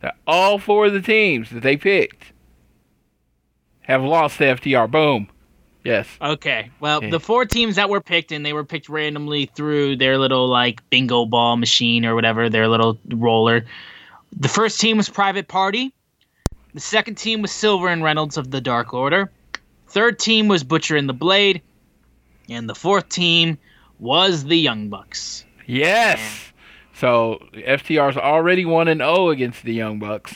that all four of the teams that they picked have lost to FTR. Boom. Yes. Okay. Well, the four teams that were picked, and they were picked randomly through their little like bingo ball machine or whatever, their little roller. The first team was Private Party. The second team was Silver and Reynolds of the Dark Order. Third team was Butcher and the Blade, and the fourth team was the Young Bucks. Yes. So FTR's already one and zero against the Young Bucks.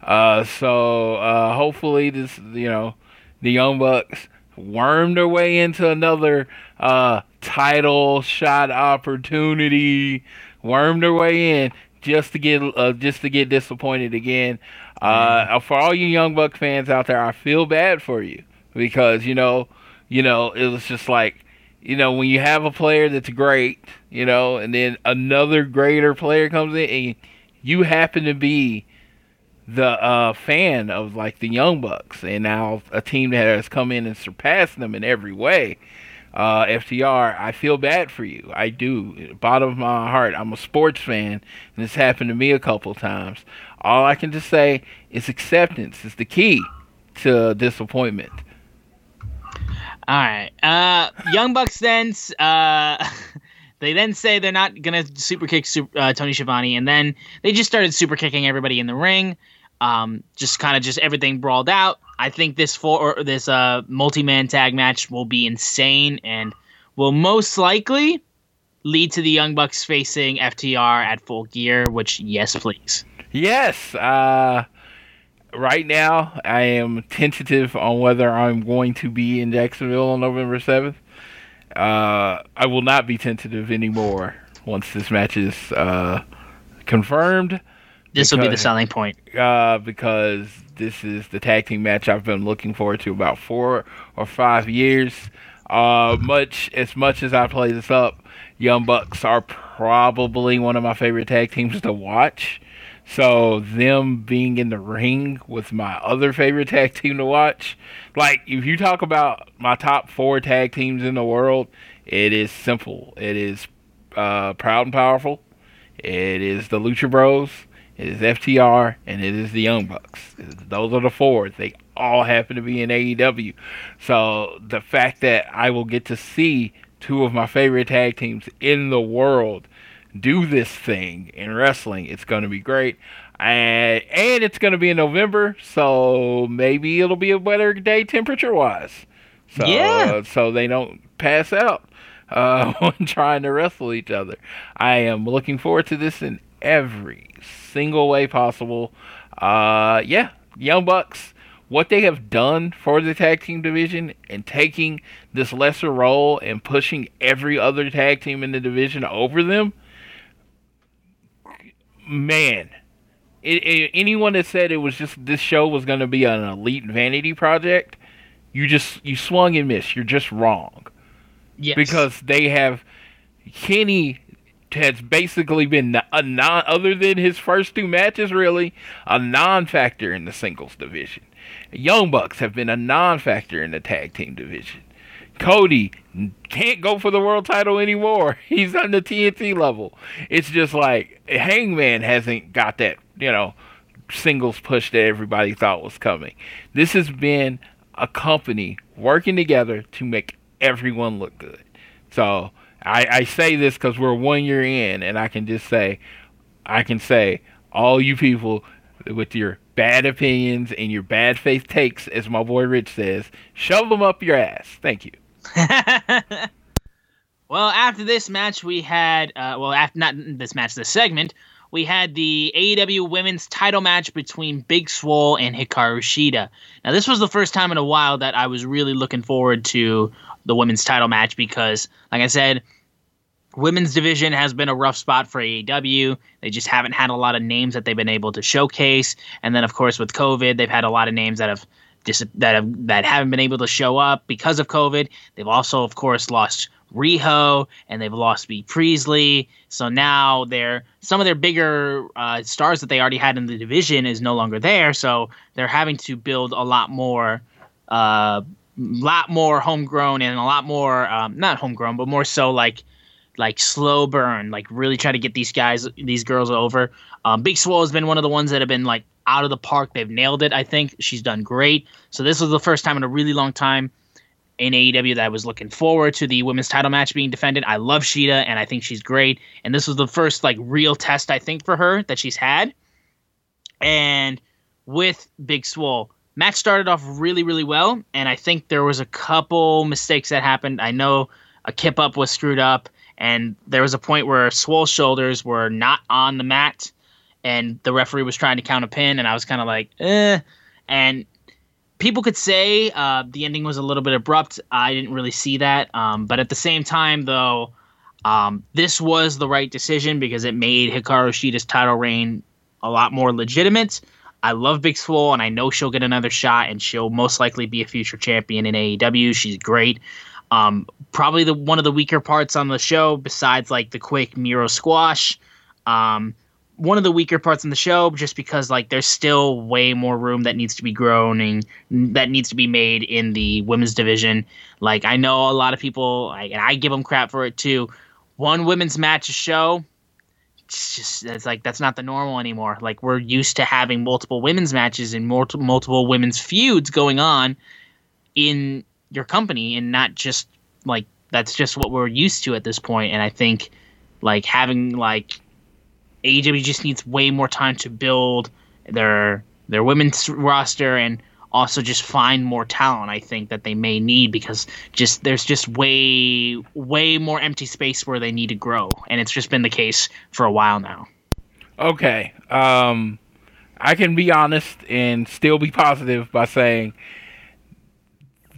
Uh, so uh, hopefully this, you know, the Young Bucks worm their way into another uh, title shot opportunity. Worm their way in just to get uh, just to get disappointed again. Uh, for all you Young Buck fans out there, I feel bad for you because you know, you know, it was just like you know, when you have a player that's great, you know, and then another greater player comes in, and you happen to be the uh, fan of like the Young Bucks, and now a team that has come in and surpassed them in every way. Uh, FTR, I feel bad for you. I do. Bottom of my heart, I'm a sports fan, and this happened to me a couple times. All I can just say is acceptance is the key to disappointment. All right. Uh, Young Bucks then uh, they then say they're not gonna super kick uh, Tony Schiavone, and then they just started super kicking everybody in the ring. Um, just kind of just everything brawled out. I think this four this uh multi man tag match will be insane and will most likely lead to the Young Bucks facing FTR at Full Gear. Which yes, please. Yes. Uh, right now, I am tentative on whether I'm going to be in Jacksonville on November 7th. Uh, I will not be tentative anymore once this match is uh, confirmed This will be the selling point. uh, because this is the tag team match I've been looking forward to about four or five years. Uh, much as much as I play this up, Young Bucks are probably one of my favorite tag teams to watch. So them being in the ring with my other favorite tag team to watch, like if you talk about my top four tag teams in the world, it is simple. It is uh, Proud and Powerful. It is the Lucha Bros. It is FTR and it is the Young Bucks. Those are the four. They all happen to be in AEW. So the fact that I will get to see two of my favorite tag teams in the world do this thing in wrestling, it's going to be great. And, and it's going to be in November, so maybe it'll be a better day temperature wise. So, Yeah. so they don't pass out uh, when trying to wrestle each other. I am looking forward to this in every single way possible. Uh, yeah, Young Bucks, what they have done for the tag team division and taking this lesser role and pushing every other tag team in the division over them, man. It, it, anyone that said it was just this show was going to be an elite vanity project, you just you swung and missed. You're just wrong Yes. because they have Kenny has basically been a non other than his first two matches really a non-factor in the singles division. Young Bucks have been a non-factor in the tag team division. Cody can't go for the world title anymore. He's on the TNT level. It's just like Hangman hasn't got that, you know, singles push that everybody thought was coming. This has been a company working together to make everyone look good. So I, I say this because we're one year in, and I can just say, I can say, all you people with your bad opinions and your bad faith takes, as my boy Rich says, shove them up your ass. Thank you. well, after this match, we had, uh, well, after not this match, this segment, we had the AEW Women's Title match between Big Swole and Hikaru Shida. Now, this was the first time in a while that I was really looking forward to the women's title match because, like I said, women's division has been a rough spot for AEW. They just haven't had a lot of names that they've been able to showcase, and then of course with COVID, they've had a lot of names that have dis- that have that haven't been able to show up because of COVID. They've also, of course, lost Riho and they've lost Bea Priestley. So now they're some of their bigger uh, stars that they already had in the division is no longer there. So they're having to build a lot more, uh, lot more homegrown and a lot more um, not homegrown, but more so like like slow burn, like really try to get these guys, these girls over. Um, Big Swole has been one of the ones that have been like out of the park. They've nailed it. I think she's done great. So this was the first time in a really long time in AEW that I was looking forward to the women's title match being defended. I love Shida and I think she's great. And this was the first like real test I think for her that she's had. And with Big Swole, match started off really really well and I think there was a couple mistakes that happened. I know a kip up was screwed up and there was a point where Swole's shoulders were not on the mat and the referee was trying to count a pin and I was kind of like, "Eh." And people could say uh, the ending was a little bit abrupt. I didn't really see that. Um, but at the same time, though, um, this was the right decision because it made Hikaru Shida's title reign a lot more legitimate. I love Big Swole, and I know she'll get another shot, and she'll most likely be a future champion in AEW. She's great. Um, probably the one of the weaker parts on the show, besides like the quick Miro squash. Um, one of the weaker parts in the show just because like there's still way more room that needs to be grown and that needs to be made in the women's division. Like i know a lot of people like, and i give them crap for it too. One women's match a show it's just it's like that's not the normal anymore. Like we're used to having multiple women's matches and multiple multiple women's feuds going on in your company and not just like that's just what we're used to at this point and i think like having like AEW just needs way more time to build their their women's roster and also just find more talent I think that they may need because just there's just way way more empty space where they need to grow and it's just been the case for a while now. Okay. Um I can be honest and still be positive by saying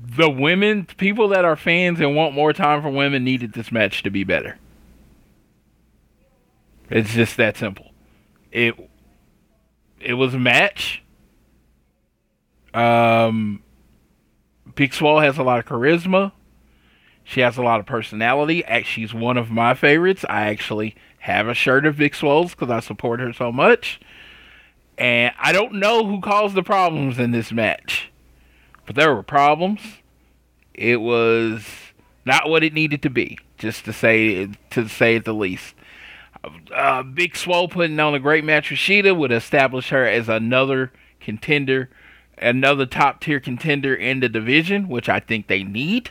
the women people that are fans and want more time for women needed this match to be better. It's just that simple. It it was a match. Um, Big has a lot of charisma. She has a lot of personality. She's one of my favorites. I actually have a shirt of Swole's because I support her so much. And I don't know who caused the problems in this match, but there were problems. It was not what it needed to be, just to say to say the least uh, Big Swole putting on a great match with Shida would establish her as another contender, another top tier contender in the division, which I think they need.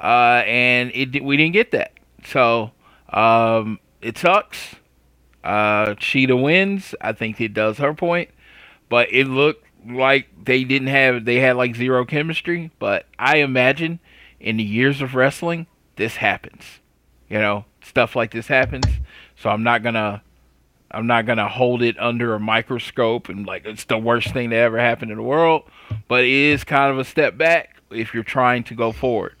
Uh, and it we didn't get that, so um, it sucks. Uh, Shida wins. I think it does her point, but it looked like they didn't have they had like zero chemistry. But I imagine in the years of wrestling, this happens. You know, stuff like this happens. So I'm not gonna I'm not gonna hold it under a microscope and like it's the worst thing that ever happened in the world. But it is kind of a step back if you're trying to go forward.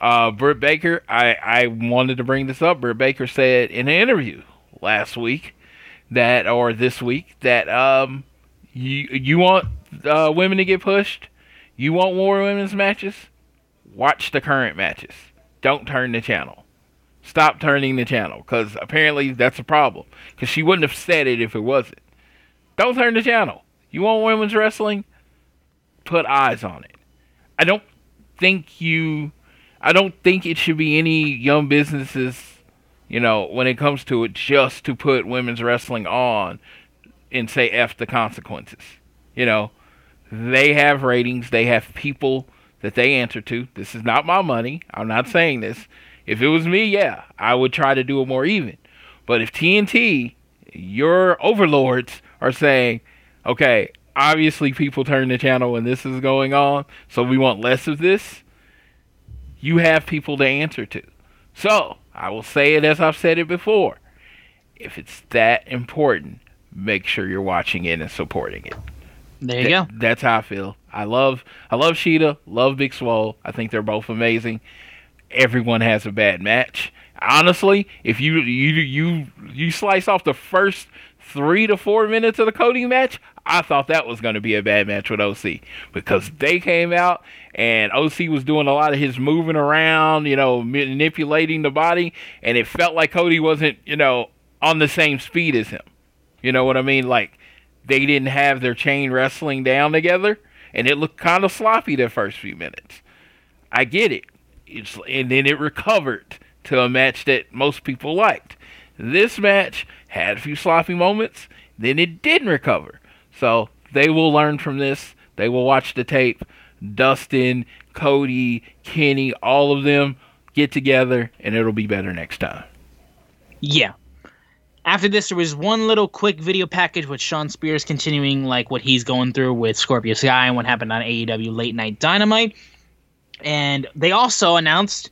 Uh, Britt Baker, I, I wanted to bring this up. Britt Baker said in an interview last week that, or this week, that um, you you want uh, women to get pushed, you want more women's matches, watch the current matches. Don't turn the channel stop turning the channel because apparently that's a problem. Because she wouldn't have said it if it wasn't. Don't turn the channel. You want women's wrestling? Put eyes on it. I don't think you. I don't think it should be any young businesses, you know, when it comes to it, just to put women's wrestling on and say F the consequences. You know, they have ratings, they have people that they answer to. This is not my money. I'm not saying this If it was me, yeah, I would try to do it more even. But if TNT, your overlords are saying, okay, obviously people turn the channel when this is going on, so we want less of this, you have people to answer to. So, I will say it as I've said it before. If it's that important, make sure you're watching it and supporting it. There you go. That's how I feel. I love I love Shida, love Big Swole. I think they're both amazing. Everyone has a bad match. Honestly, if you you you you slice off the first three to four minutes of the Cody match, I thought that was going to be a bad match with OC because they came out and OC was doing a lot of his moving around, you know, manipulating the body, and it felt like Cody wasn't, you know, on the same speed as him. You know what I mean? Like they didn't have their chain wrestling down together, and it looked kind of sloppy the first few minutes. I get it. It's, and then it recovered to a match that most people liked. This match had a few sloppy moments, then it didn't recover. So they will learn from this. They will watch the tape. Dustin, Cody, Kenny, all of them get together, and it'll be better next time. Yeah. After this, there was one little quick video package with Shawn Spears continuing like what he's going through with Scorpio Sky and what happened on AEW Late Night Dynamite. And they also announced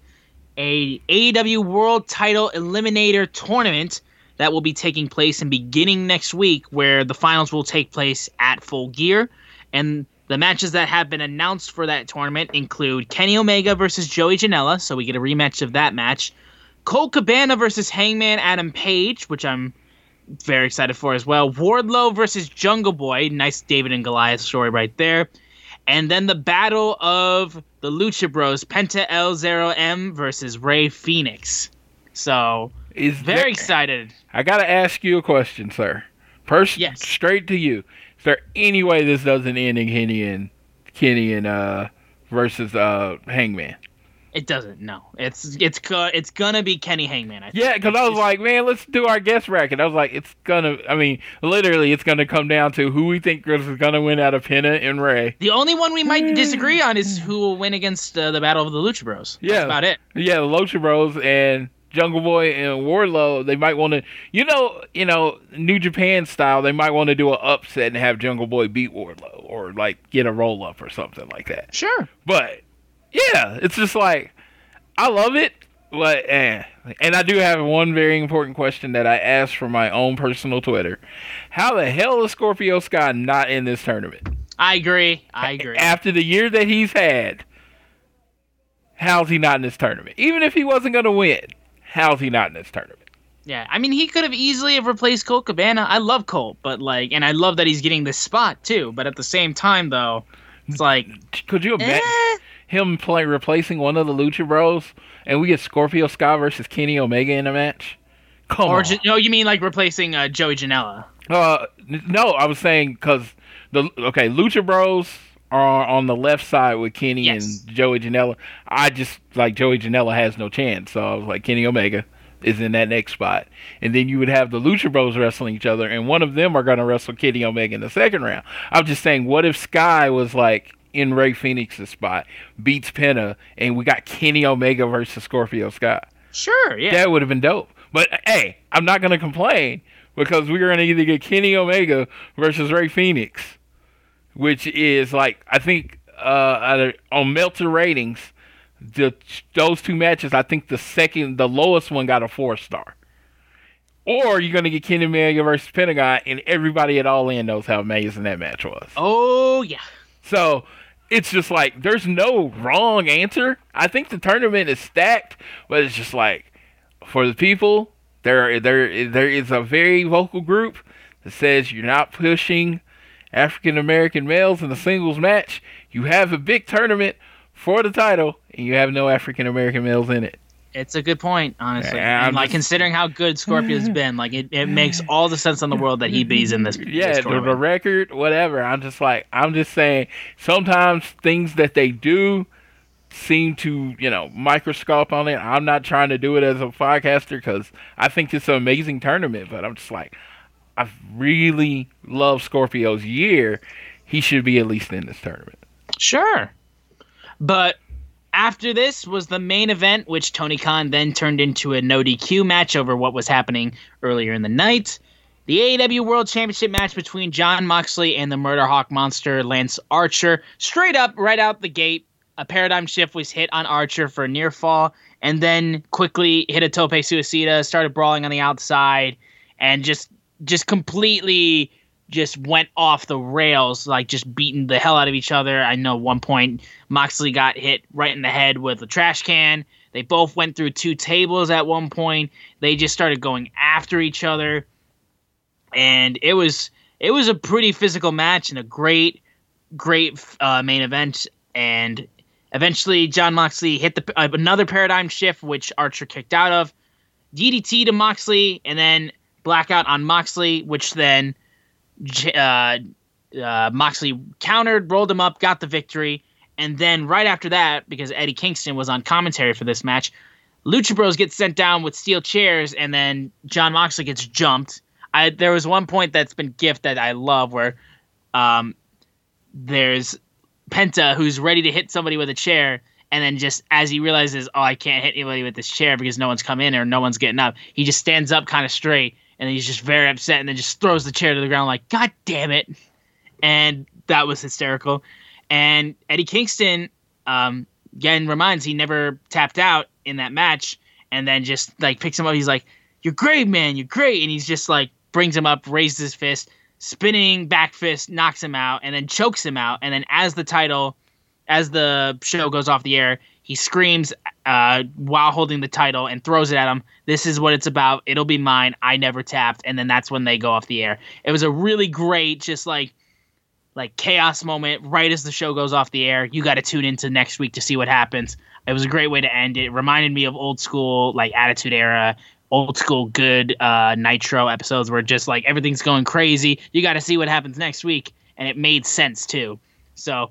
a AEW World Title Eliminator tournament that will be taking place and beginning next week, where the finals will take place at Full Gear. And the matches that have been announced for that tournament include Kenny Omega versus Joey Janela, so we get a rematch of that match. Colt Cabana versus Hangman Adam Page, which I'm very excited for as well. Wardlow versus Jungle Boy, nice David and Goliath story right there. And then the battle of the Lucha Bros, Penta El Zero M versus Rey Fénix. So Is very there- excited. I gotta ask you a question, sir. Person, Yes. straight to you. Is there any way this doesn't end in Kenny and Kenny and uh versus uh Hangman? It doesn't. No, it's it's it's gonna be Kenny Hangman. I think. Yeah, because I was like, man, let's do our guest bracket. I was like, it's gonna. I mean, literally, it's gonna come down to who we think is gonna win out of Penta and Rey. the only one we might disagree on is who will win against uh, the battle of the Lucha Bros. That's Yeah. about it. Yeah, the Lucha Bros and Jungle Boy and Wardlow. They might want to, you know, you know, New Japan style. They might want to do an upset and have Jungle Boy beat Wardlow or like get a roll up or something like that. Sure. But yeah, it's just like I love it, but eh. And I do have one very important question that I asked from my own personal Twitter: How the hell is Scorpio Sky not in this tournament I agree. I agree. after the year that he's had? How's he not in this tournament? Even if he wasn't going to win, how's he not in this tournament? Yeah, I mean, he could have easily have replaced Colt Cabana. I love Colt, but like, and I love that he's getting this spot too. But at the same time, though, it's like, Could you imagine eh, him play replacing one of the Lucha Bros, and we get Scorpio Sky versus Kenny Omega in a match? Come or on. no, you mean like replacing uh, Joey Janela? Uh, no, I was saying because the okay, Lucha Bros are on the left side with Kenny Yes. and Joey Janela. I just like Joey Janela has no chance, so I was like Kenny Omega is in that next spot, and then you would have the Lucha Bros wrestling each other, and one of them are gonna wrestle Kenny Omega in the second round. I'm just saying, what if Sky was like in Rey Fénix's spot, beats Penta, and we got Kenny Omega versus Scorpio Sky? Sure, yeah. That would have been dope. But hey, I'm not gonna complain because we're gonna either get Kenny Omega versus Rey Fénix, which is like I think uh, on Meltzer ratings, the those two matches, I think the second, the lowest one got a four star. Or you're gonna get Kenny Omega versus Pentagon, and everybody at All In knows how amazing that match was. Oh yeah. So it's just like there's no wrong answer. I think the tournament is stacked, but it's just like for the people, there there there is a very vocal group that says you're not pushing African American males in a singles match. You have a big tournament for the title, and you have no African American males in it. It's a good point, honestly. Yeah, and like just- considering how good Scorpio's been, like it, it makes all the sense in the world that he be's in this. Yeah, this the, the record, whatever. I'm just like, I'm just saying, sometimes things that they do seem to, you know, microscope on it. I'm not trying to do it as a podcaster because I think it's an amazing tournament, but I'm just like, I really love Scorpio's year. He should be at least in this tournament. Sure. But after this was the main event, which Tony Khan then turned into a no DQ match over what was happening earlier in the night. The AEW World Championship match between Jon Moxley and the Murder Hawk Monster Lance Archer. Straight up, right out the gate, a paradigm shift was hit on Archer for a near fall, and then quickly hit a tope suicida, started brawling on the outside, and just just completely just went off the rails, like just beating the hell out of each other. I know one point Moxley got hit right in the head with a trash can. They both went through two tables at one point. They just started going after each other and it was it was a pretty physical match and a great great uh, main event and eventually Jon Moxley hit the uh, another paradigm shift which Archer kicked out of DDT to Moxley and then blackout on Moxley which then uh, uh, Moxley countered rolled him up got the victory. And then right after that because Eddie Kingston was on commentary for this match Lucha Bros gets sent down with steel chairs and then Jon Moxley gets jumped. I there was one point that's been gift that I love where um there's Penta who's ready to hit somebody with a chair and then just as he realizes oh I can't hit anybody with this chair because no one's come in or no one's getting up he just stands up kind of straight and he's just very upset and then just throws the chair to the ground like god damn it. And that was hysterical. And Eddie Kingston um again reminds he never tapped out in that match and then just like picks him up. He's like you're great man. You're great. And he's just like brings him up, raises his fist, spinning back fist, knocks him out, and then chokes him out. And then as the title, as the show goes off the air, he screams uh, while holding the title and throws it at him. This is what it's about. It'll be mine. I never tapped. And then that's when they go off the air. It was a really great, just like like chaos moment right as the show goes off the air. You got to tune into next week to see what happens. It was a great way to end it. Reminded me of old school like Attitude Era old school good uh, Nitro episodes where just like everything's going crazy. You got to see what happens next week, and it made sense too. So,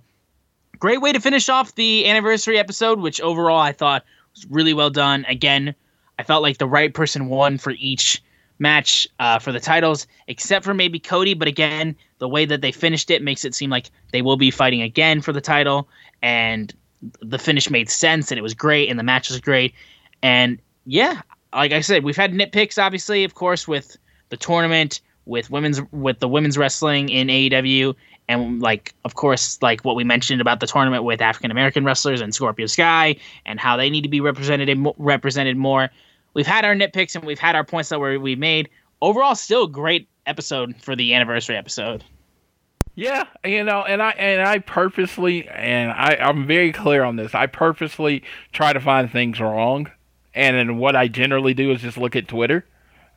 great way to finish off the anniversary episode, which overall I thought was really well done. Again, I felt like the right person won for each match uh, for the titles, except for maybe Cody. But again, the way that they finished it makes it seem like they will be fighting again for the title, and the finish made sense, and it was great, and the match was great. And yeah, like I said, we've had nitpicks, obviously, of course, with the tournament, with women's with the women's wrestling in AEW, and like of course, like what we mentioned about the tournament with African American wrestlers and Scorpio Sky, and how they need to be represented represented more. We've had our nitpicks and we've had our points that were we made. Overall, still a great episode for the anniversary episode. Yeah, you know, and I and I purposely and I I'm very clear on this. I purposely try to find things wrong and then what I generally do is just look at Twitter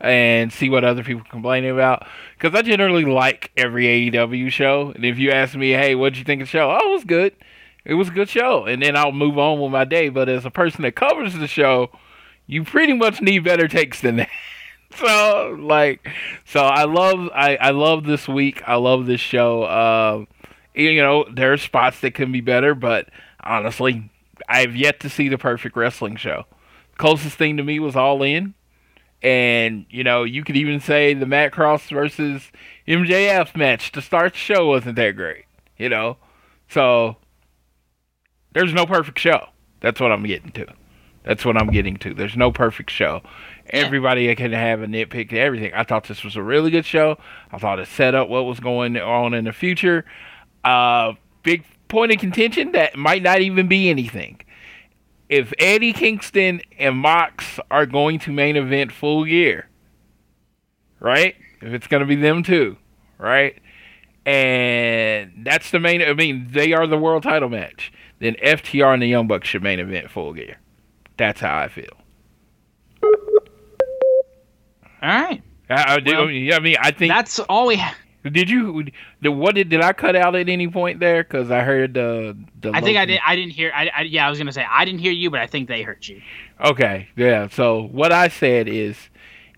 and see what other people complaining about. Because I generally like every AEW show. And if you ask me, hey, what'd you think of the show? Oh, it was good. It was a good show. And then I'll move on with my day. But as a person that covers the show, you pretty much need better takes than that. so like so I love I, I love this week. I love this show. Uh, you know, there are spots that can be better, but honestly, I've yet to see the perfect wrestling show closest thing to me was All In. And, you know, you could even say the Matt Cross versus MJF match to start the show wasn't that great, you know? So, there's no perfect show. That's what I'm getting to. That's what I'm getting to. There's no perfect show. Everybody can have a nitpick to everything. I thought this was a really good show. I thought it set up what was going on in the future. Uh, big point of contention that might not even be anything if Eddie Kingston and Mox are going to main event full gear, right? If it's going to be them two, right? And that's the main. I mean, they are the world title match. Then FTR and the Young Bucks should main event full gear. That's how I feel. All right. I, I do. Well, I mean, I think that's all we have. Did you? Did, what did did I cut out at any point there? Because I heard the. the I think I did. I didn't hear. I, I, yeah, I was gonna say I didn't hear you, but I think they heard you. Okay, yeah. So what I said is,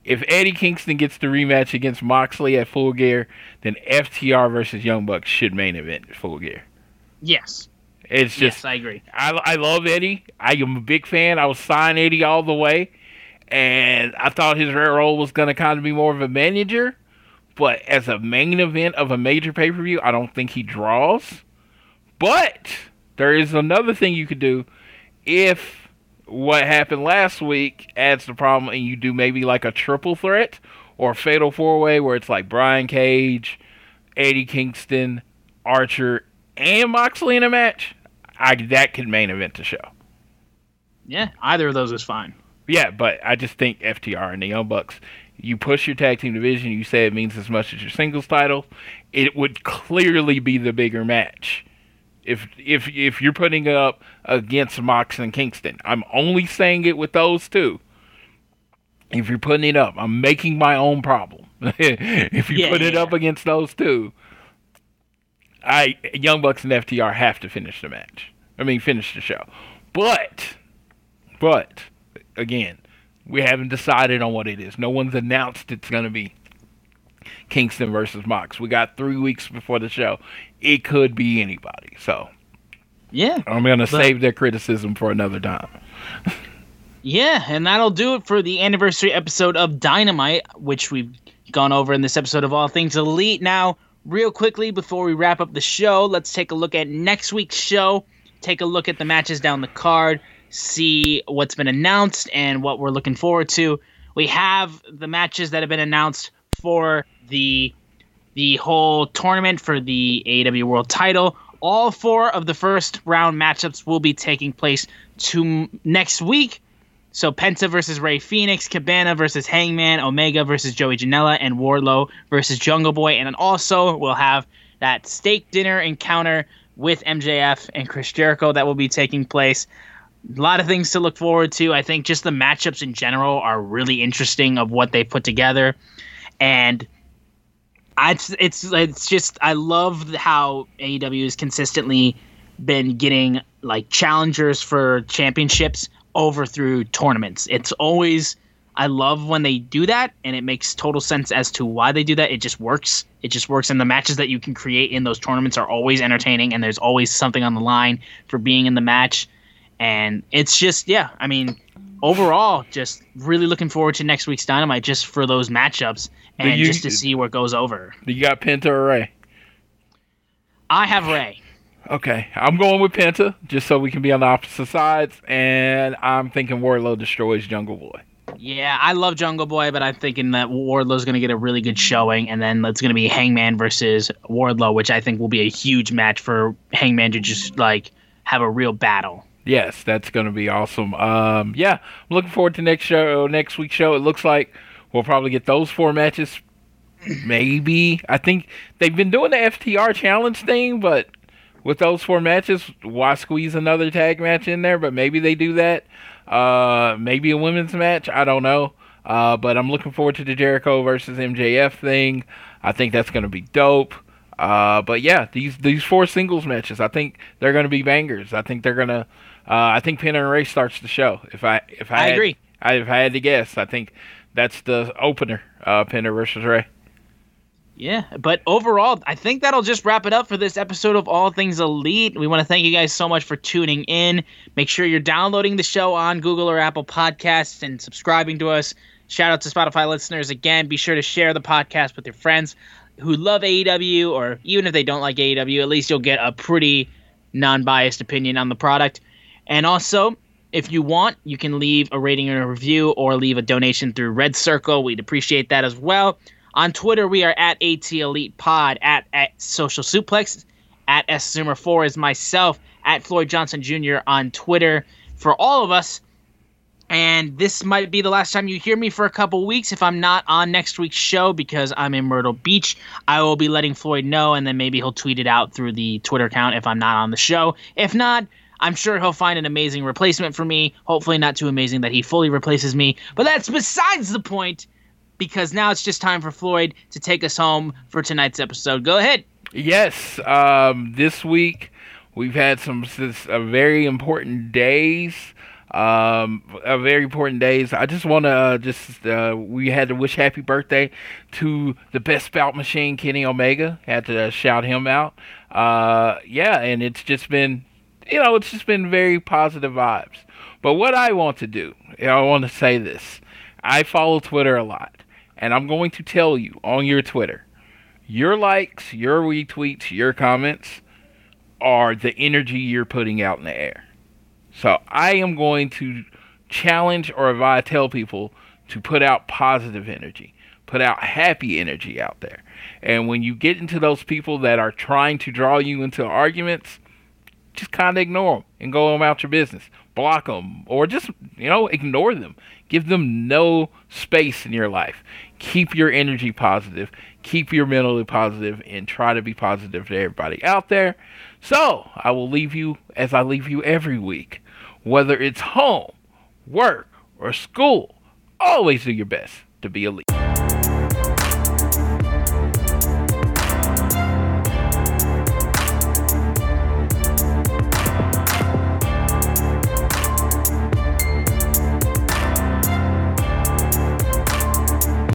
if Eddie Kingston gets the rematch against Moxley at Full Gear, then FTR versus Young Bucks should main event Full Gear. Yes. It's just. Yes, I agree. I I love Eddie. I am a big fan. I was sign Eddie all the way, and I thought his role was gonna kind of be more of a manager but as a main event of a major pay per view, I don't think he draws. But there is another thing you could do if what happened last week adds the problem and you do maybe like a triple threat or a fatal four way where it's like Brian Cage, Eddie Kingston, Archer, and Moxley in a match, I that could main event the show. Yeah, either of those is fine. Yeah, but I just think FTR and the Young Bucks, you push your tag team division, you say it means as much as your singles title, it would clearly be the bigger match. If if if you're putting it up against Mox and Kingston, I'm only saying it with those two. If you're putting it up, I'm making my own problem. if you Yeah, put it up against those two, I Young Bucks and FTR have to finish the match. I mean, finish the show. But, but again, we haven't decided on what it is. No one's announced it's going to be Kingston versus Mox. We got three weeks before the show. It could be anybody. So Yeah. I'm going to save their criticism for another time. Yeah, and that'll do it for the anniversary episode of Dynamite, which we've gone over in this episode of All Things Elite. Now, real quickly, before we wrap up the show, let's take a look at next week's show, take a look at the matches down the card, see what's been announced and what we're looking forward to. We have the matches that have been announced for the the whole tournament for the AEW World Title. All four of the first round matchups will be taking place to next week. So Penta versus Rey Fénix, Cabana versus Hangman, Omega versus Joey Janela, and Wardlow versus Jungle Boy. And then also we'll have that steak dinner encounter with MJF and Chris Jericho that will be taking place. A lot of things to look forward to. I think just the matchups in general are really interesting of what they put together. And I, it's it's it's just I love how AEW has consistently been getting like challengers for championships over through tournaments. It's always I love when they do that and it makes total sense as to why they do that. It just works. It just works and the matches that you can create in those tournaments are always entertaining and there's always something on the line for being in the match. And it's just yeah, I mean overall just really looking forward to next week's Dynamite just for those matchups and you- just to see what goes over. You got Penta or Rey? I have Rey. Okay, I'm going with Penta just so we can be on the opposite sides, and I'm thinking Wardlow destroys Jungle Boy. Yeah, I love Jungle Boy, but I'm thinking that Wardlow's going to get a really good showing, and then it's going to be Hangman versus Wardlow, which I think will be a huge match for Hangman to just like have a real battle. Yes, that's going to be awesome. Um, yeah, I'm looking forward to next show, next week's show. It looks like we'll probably get those four matches. Maybe I think they've been doing the FTR challenge thing, but with those four matches, why squeeze another tag match in there? But maybe they do that. Uh, maybe a women's match. I don't know. Uh, but I'm looking forward to the Jericho versus MJF thing. I think that's going to be dope. Uh, but yeah, these these four singles matches, I think they're going to be bangers. I think they're going to. Uh, I think Pin and Rey starts the show. If I if I, I had- agree. I, if I had to guess, I think that's the opener. Uh, Penta versus Rey. Yeah, but overall, I think that'll just wrap it up for this episode of All Things Elite. We want to thank you guys so much for tuning in. Make sure you're downloading the show on Google or Apple Podcasts and subscribing to us. Shout out to Spotify listeners again. Be sure to share the podcast with your friends who love AEW, or even if they don't like AEW, at least you'll get a pretty non biased opinion on the product. And also, if you want, you can leave a rating and a review or leave a donation through Red Circle. We'd appreciate that as well. On Twitter, we are at AT Elite Pod, at, at Social Suplex, at S Zoomer 4 is myself, at Floyd Johnson Jr. on Twitter for all of us. And this might be the last time you hear me for a couple weeks if I'm not on next week's show because I'm in Myrtle Beach. I will be letting Floyd know, and then maybe he'll tweet it out through the Twitter account if I'm not on the show. If not, I'm sure he'll find an amazing replacement for me. Hopefully, not too amazing that he fully replaces me. But that's besides the point because now it's just time for Floyd to take us home for tonight's episode. Go ahead. Yes, um, this week we've had some s- uh, very important days. Um, very important days. I just want to uh, just uh, we had to wish happy birthday to the best bout machine, Kenny Omega. Had to shout him out. Uh, yeah, and it's just been, you know, it's just been very positive vibes. But what I want to do, you know, I want to say this. I follow Twitter a lot, and I'm going to tell you on your Twitter your likes, your retweets, your comments are the energy you're putting out in the air. So I am going to challenge or if I tell people to put out positive energy, put out happy energy out there. And when you get into those people that are trying to draw you into arguments, just kind of ignore them and go about your business. Block them or just, you know, ignore them. Give them no space in your life. Keep your energy positive. Keep your mentally positive and try to be positive to everybody out there. So, I will leave you as I leave you every week. Whether it's home, work, or school, always do your best to be elite.